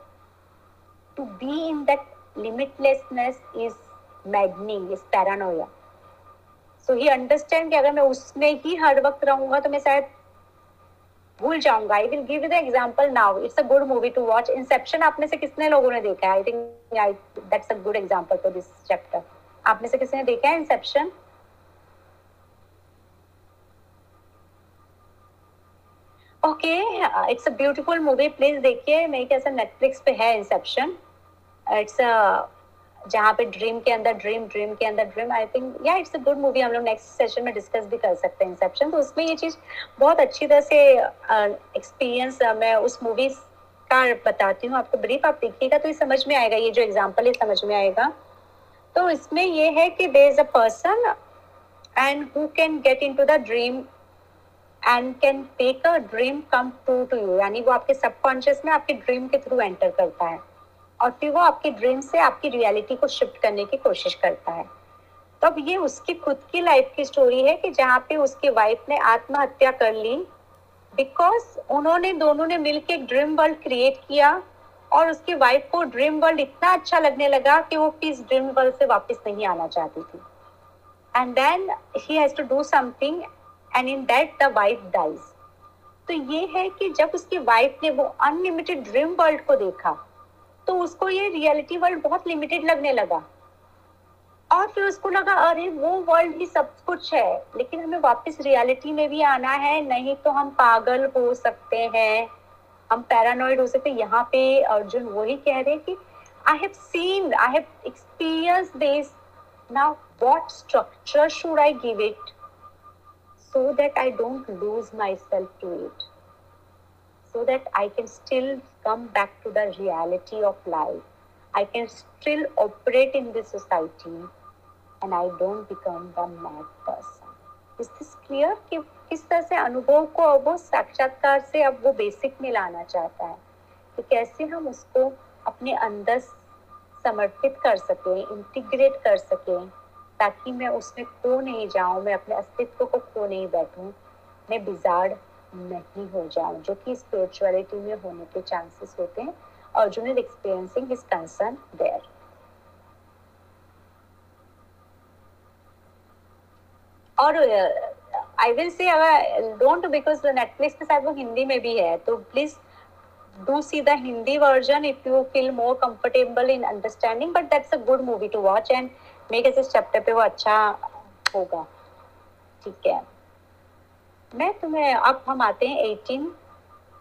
F: to be in that limitlessness is maddening is paranoia so he understand कि अगर मैं उसमें ही हर वक्त रहूंगा तो मैं शायद भूल जाऊंगा I will give you the example now it's a good movie to watch Inception आप में से कितने लोगों ने देखा है I think that's a good example for this chapter आप में से किसने देखा है Inception okay it's a beautiful movie please देखिए मेरे कैसे नेटफ्लिक्स पे है इंसेप्शन इट्स अ जहाँ पे ड्रीम के अंदर ड्रीम ड्रीम के अंदर ड्रीम आई थिंक या इट्स अ गुड मूवी हम लोग नेक्स्ट सेशन में डिस्कस भी कर सकते हैं इंसेप्शन तो उसमें ये चीज़ बहुत अच्छी तरह से एक्सपीरियंस uh, uh, मैं उस मूवी का बताती हूँ आपको ब्रीफ आप देखिएगा तो ये समझ में आएगा ये जो एग्जाम्पल है समझ में आएगा तो इसमें ये है कि there is a person and who can get in to the dream and can take a dream come true to you यानी वो आपके सबकॉन्शियस में आपके ड्रीम के थ्रू एंटर करता है और फिर वो आपके ड्रीम से आपकी रियलिटी को शिफ्ट करने की कोशिश करता है तो अब ये उसकी खुद की लाइफ की स्टोरी है कि जहाँ पे उसकी वाइफ ने आत्महत्या कर ली बिकॉज उन्होंने दोनों ने मिलकर एक ड्रीम वर्ल्ड क्रिएट किया और उसकी वाइफ को ड्रीम वर्ल्ड इतना अच्छा लगने लगा कि वो इस ड्रीम वर्ल्ड से वापस नहीं आना चाहती थी and then he has to do something and in that the wife dies तो ये है कि जब उसकी वाइफ ने वो अनलिमिटेड ड्रीम वर्ल्ड को देखा तो उसको ये रियलिटी वर्ल्ड बहुत लिमिटेड लगने लगा और फिर उसको लगा अरे वो वर्ल्ड ही सब कुछ है लेकिन हमें वापस रियलिटी में भी आना है नहीं तो हम पागल हो सकते हैं हम पैरानोइड हो सकते यहाँ पे अर्जुन वही कह रहे कि I have seen I have experience this now what structure should I give it so that I don't lose myself to it, so that I can still come back to the reality of life. I can still operate in this society and I don't become the mad person. Is this clear? कि किस तरह से अनुभव को अब वो साक्षात्कार से अब वो बेसिक में लाना चाहता है कि कैसे हम उसको अपने अंदर समर्पित कर सकें इंटीग्रेट कर सकें ताकि मैं उसमें खो नहीं जाऊं मैं अपने अस्तित्व को खो नहीं बैठूं मैं बिजार नहीं हो जाऊं जो कि स्पिरिचुअलिटी में होने के चांसेस होते हैं Arjun is experiencing his concern there और आई विल से अगर डोंट बिकॉज नेटफ्लिक्स के साथ वो हिंदी में भी है तो please do see the Hindi version if you feel more comfortable in understanding but that's a good movie to watch and मेरे कैसे चैप्टर पे वो अच्छा होगा ठीक है मैं तुम्हें अब हम आते हैं एटीन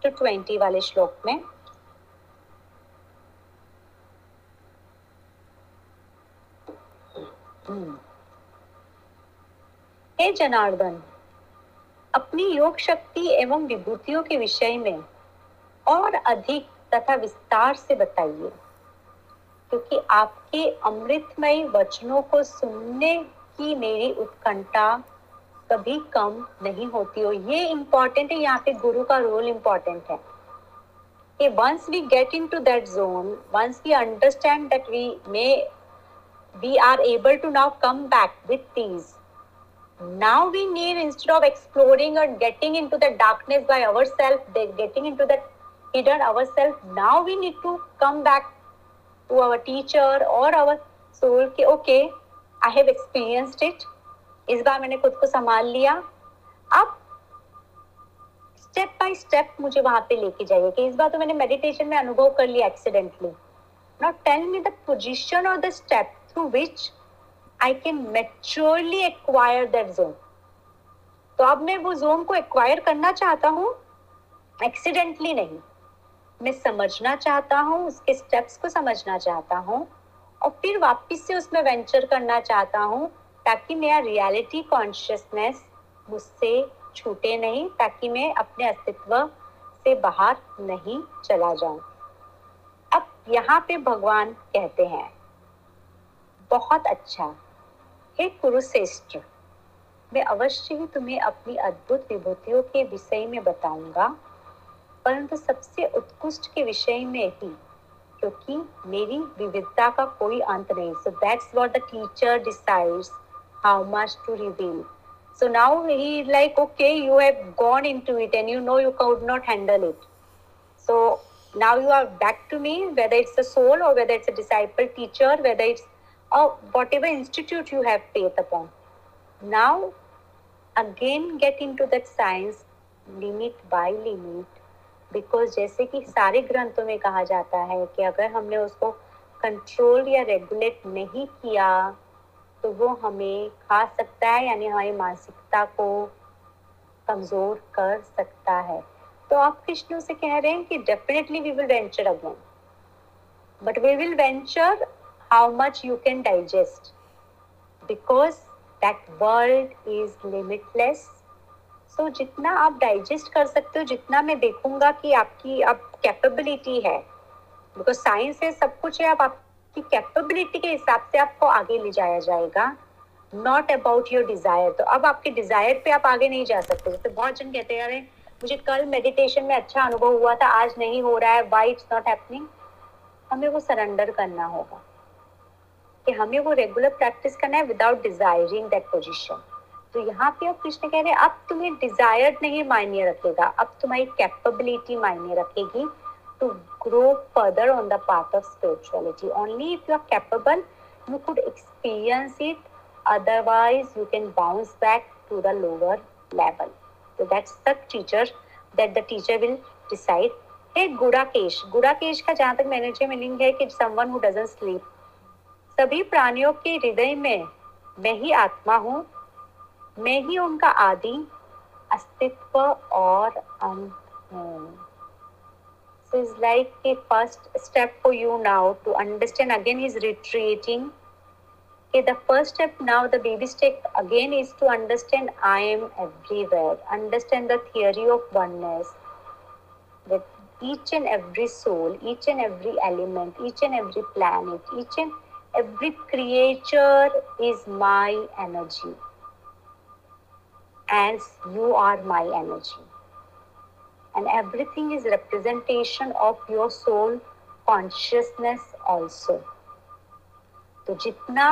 F: टू ट्वेंटी वाले श्लोक में हे जनार्दन अपनी योग शक्ति एवं विभूतियों के विषय में और अधिक तथा विस्तार से बताइए क्योंकि आपके अमृतमय वचनों को सुनने की मेरी उत्कंठा कभी कम नहीं होती हो ये इम्पोर्टेंट है यहाँ पे गुरु का रोल इम्पोर्टेंट है कि once we get in to that zone once we understand that we may we are able to now come back with these now we need instead of exploring और getting in to the darkness by our self getting in to that hidden our self now we need to come back to our teacher or our soul कि okay I have experienced it इस बार मैंने खुद को संभाल लिया अब step by step मुझे वहां पे लेके जाइए कि इस बार तो मैंने मेडिटेशन में अनुभव कर लिया accidentally now tell me the position और the step through which I can maturely acquire that zone तो अब मैं वो जोन को एक्वायर करना चाहता हूँ एक्सीडेंटली नहीं मैं समझना चाहता हूँ उसके स्टेप्स को समझना चाहता हूँ और फिर वापस से उसमें वेंचर करना चाहता हूँ ताकि मेरा रियलिटी कॉन्शियसनेस मुझसे छूटे नहीं ताकि मैं अपने अस्तित्व से बाहर नहीं चला जाऊं अब यहाँ पे भगवान कहते हैं बहुत अच्छा हे कुरुश्रेष्ठ मैं अवश्य ही तुम्हें अपनी अद्भुत विभूतियों के विषय में बताऊंगा परंतु सबसे उत्कृष्ट के विषय में ही क्योंकि मेरी विविधता का कोई अंत नहीं so that's what the teacher decides how much to reveal so now he like okay you have gone into it and you know you could not handle it so now you are back to me whether it's a soul और whether it's a disciple teacher whether it's a whatever institute you have faith upon now again get into that science limit by limit because जैसे कि सारे ग्रंथों में कहा जाता है कि अगर हमने उसको कंट्रोल या रेगुलेट नहीं किया तो वो हमें खा सकता है यानी हमारी मानसिकता को कमजोर कर सकता है तो आप कृष्ण से कह रहे हैं कि definitely we will venture again but we will venture how much you can digest because that world is limitless so तो so, जितना आप डाइजेस्ट कर सकते हो जितना मैं देखूंगा कि आपकी आप कैपेबिलिटी है बिकॉज साइंस है सब कुछ है आप आपकी कैपेबिलिटी के हिसाब से आपको आगे ले जाया जाएगा नॉट अबाउट योर डिजायर तो अब आपके डिजायर पे आप आगे नहीं जा सकते जैसे तो बहुत जन कहते हैं अरे मुझे कल मेडिटेशन में अच्छा अनुभव हुआ था आज नहीं हो रहा है वाई इट्स नॉट हैपनिंग हमें वो सरेंडर करना होगा कि हमें वो रेगुलर प्रैक्टिस करना है विदाउट डिजायरिंग दैट पोजिशन तो यहाँ पे अब कृष्ण कह रहे हैं अब तुम्हें डिजायर नहीं मायने रखेगा अब तुम्हारी कैपेबिलिटी मायने रखेगी to grow further on the part of spirituality only if you are capable you could experience it otherwise you can bounce back to the lower level तो that's the teacher that the teacher will decide hey Gudakesh Gudakesh का जहां तक manager meaning है कि someone who doesn't sleep सभी प्राणियों के हृदय में मैं ही आत्मा हूं मैं ही उनका आदि अस्तित्व और अंत हूँ इज लाइक के first step for you now to understand again is retreating के the first step now the baby step again is to understand I am everywhere understand the theory of oneness that each and every soul each and every element each and every planet each and every creature is my energy as you are my energy. And everything is representation of your soul consciousness also. तो जितना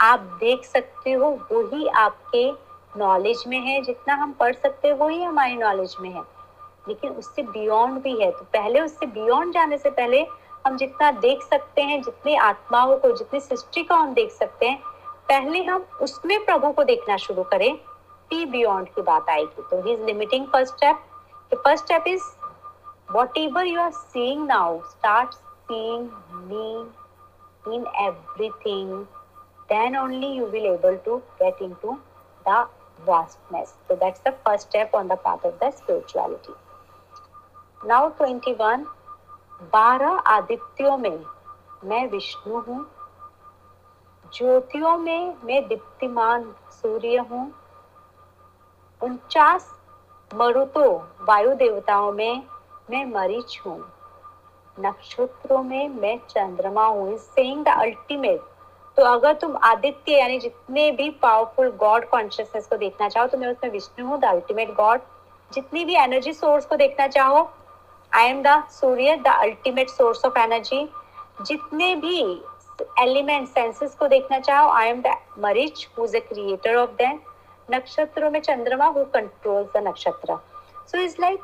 F: आप देख सकते हो वो ही आपके knowledge में है जितना हम पढ़ सकते हो वही हमारे नॉलेज में है लेकिन उससे बियॉन्ड भी है तो पहले उससे बियॉन्ड जाने से पहले हम जितना देख सकते हैं जितने आत्माओं को जितनी सृष्टि को हम देख सकते हैं पहले हम उसमें प्रभु को देखना शुरू करें टी बियॉन्ड की बात आएगी तो he is limiting first step first step is whatever you are seeing now start seeing me in everything then only you will able to get into the vastness so that's the first step on the path of the spirituality now 21 बारह आदित्यों में मैं विष्णु हूँ ज्योतियों में मैं दीप्तिमान सूर्य हूँ उनचास मरुतो वायु देवताओं में मैं मरीच हूँ नक्षत्रों में मैं चंद्रमा हूँ सेइंग द अल्टीमेट तो अगर तुम आदित्य यानी जितने भी पावरफुल गॉड कॉन्शियसनेस को देखना चाहो तो मैं उसमें विष्णु हूँ द अल्टीमेट गॉड जितनी भी एनर्जी सोर्स को देखना चाहो I am the Surya the ultimate source of energy जितने भी एलिमेंट सेंसेस को देखना चाहो I am the Marich who is the creator of that नक्षत्रों में चंद्रमा वो controls the nakshatra so is like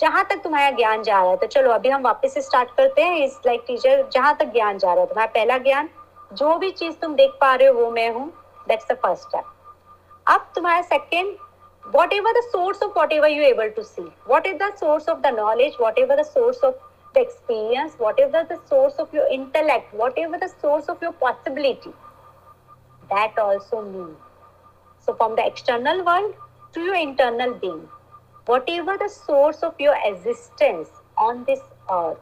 F: जहां तक तुम्हारा ज्ञान जा रहा है तो चलो अभी हम वापस से स्टार्ट करते हैं इस लाइक टीचर जहां तक ज्ञान जा रहा है तुम्हारा पहला ज्ञान जो भी चीज तुम देख पा रहे हो वो मैं हूँ दैट्स द फर्स्ट स्टेप अब तुम्हारा second whatever the source of whatever you able to see what is the source of the knowledge whatever the source of the experience whatever the source of your intellect whatever the source of your possibility that also means So from the external world to your internal being, whatever the source of your existence on this earth,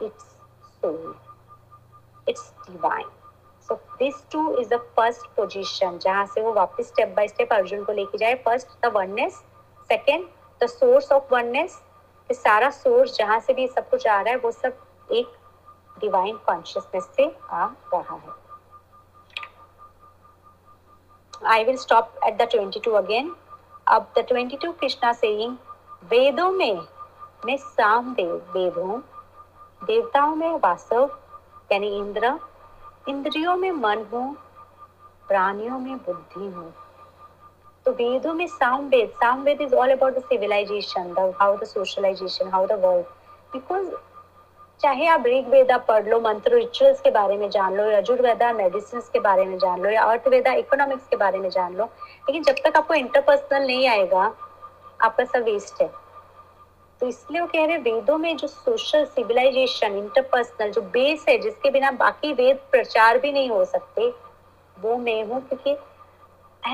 F: it's soul, it's divine. So this two is the first position, jahan se wo वापस step by step arjun ko leke jaye first the oneness, second the source of oneness, कि सारा source जहाँ से भी सब कुछ आ रहा है वो सब एक डिवाइन कॉन्शियसनेस से आ रहा है I will stop at the 22 again. Up the 22, Krishna saying, वेदों में मैं सामदेव देव हूँ देवताओं में वासव यानी इंद्र इंद्रियों में मन हूँ प्राणियों में बुद्धि हूँ तो वेदों में Samaveda Samaveda is all about the civilization the how the socialization how the world because चाहे आप ऋग वेदा पढ़ लो मंत्र रिचुअल्स के बारे में जान लो यजुर्वेदा मेडिसिन के बारे में जान लो या अर्थवेदा इकोनॉमिक्स के बारे में जान लो लेकिन जब तक आपको इंटरपर्सनल नहीं आएगा आपका सब वेस्ट है तो इसलिए वो कह रहे वेदों में जो सोशल सिविलाइजेशन इंटरपर्सनल जो बेस है जिसके बिना बाकी वेद प्रचार भी नहीं हो सकते वो मैं हूँ क्योंकि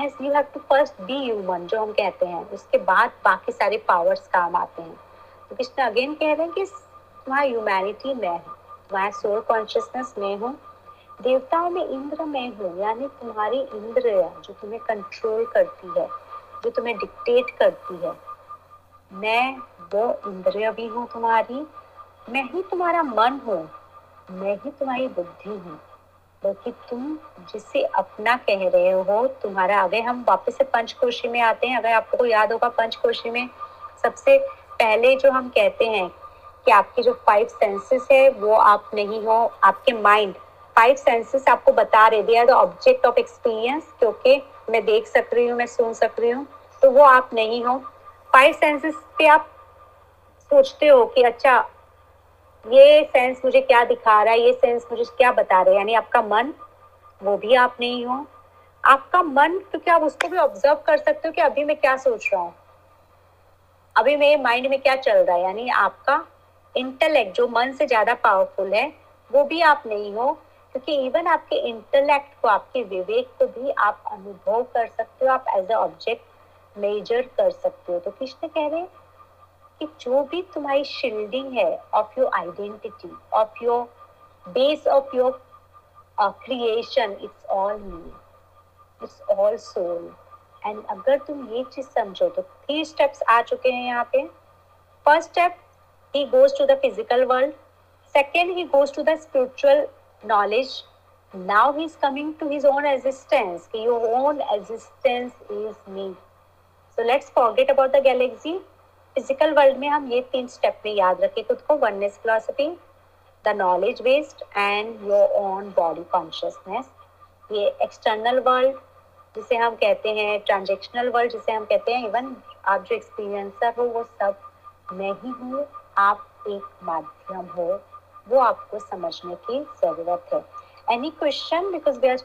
F: as you have to first be human जो हम कहते हैं उसके बाद बाकी सारे पावर्स काम आते हैं तो कृष्ण अगेन कह रहे हैं कि वह ह्यूमैनिटी में हूँ वह सोल कॉन्शियसनेस में हूँ देवताओं में इंद्र में हूँ यानी तुम्हारी इंद्र जो तुम्हें कंट्रोल करती है जो तुम्हें डिक्टेट करती है मैं वो इंद्रिय भी हूँ तुम्हारी मैं ही तुम्हारा मन हूँ मैं ही तुम्हारी बुद्धि हूँ बल्कि तुम जिसे अपना कह रहे हो तुम्हारा अगर हम वापस से पंचकोशी में आते हैं अगर आपको याद होगा पंचकोशी में सबसे पहले जो हम कहते हैं कि आपके जो फाइव सेंसेस है वो आप नहीं हो आपके माइंड फाइव सेंसेस आपको बता रहे they are the object of experience क्योंकि मैं देख सक रही हूँ मैं सुन सक रही हूँ तो वो आप नहीं हो फाइव सेंसेस पे आप सोचते हो कि अच्छा ये सेंस मुझे क्या दिखा रहा है ये सेंस मुझे क्या बता रहा है यानी आपका मन वो भी आप नहीं हो आपका मन क्योंकि आप उसको भी ऑब्जर्व कर सकते हो कि अभी मैं क्या सोच रहा हूँ अभी मेरे माइंड में क्या चल रहा है यानी आपका इंटेलेक्ट जो मन से ज्यादा पावरफुल है वो भी आप नहीं हो क्योंकि इवन आपके इंटेलेक्ट को आपके विवेक को भी आप अनुभव कर सकते हो आप एज अ ऑब्जेक्ट मेजर कर सकते हो तो कृष्ण कह रहे कि जो भी तुम्हारी शिल्डिंग है of your identity of your base of your creation it's all me it's all soul and अगर तुम ये चीज समझो तो थ्री स्टेप्स आ चुके हैं यहाँ पे first step he goes to the physical world second he goes to the spiritual knowledge now he is coming to his own existence your own existence is me so let's forget about the galaxy physical world में हम ये तीन step में याद रखें खुद को oneness philosophy the knowledge based and your own body consciousness ये एक्सटर्नल वर्ल्ड जिसे हम कहते हैं ट्रांजेक्शनल वर्ल्ड जिसे हम कहते हैं इवन आप जो एक्सपीरियंसर हो वो सब मैं ही हूँ आप एक माध्यम हो वो आपको समझने की जरूरत है एनी क्वेश्चन बिकॉज दे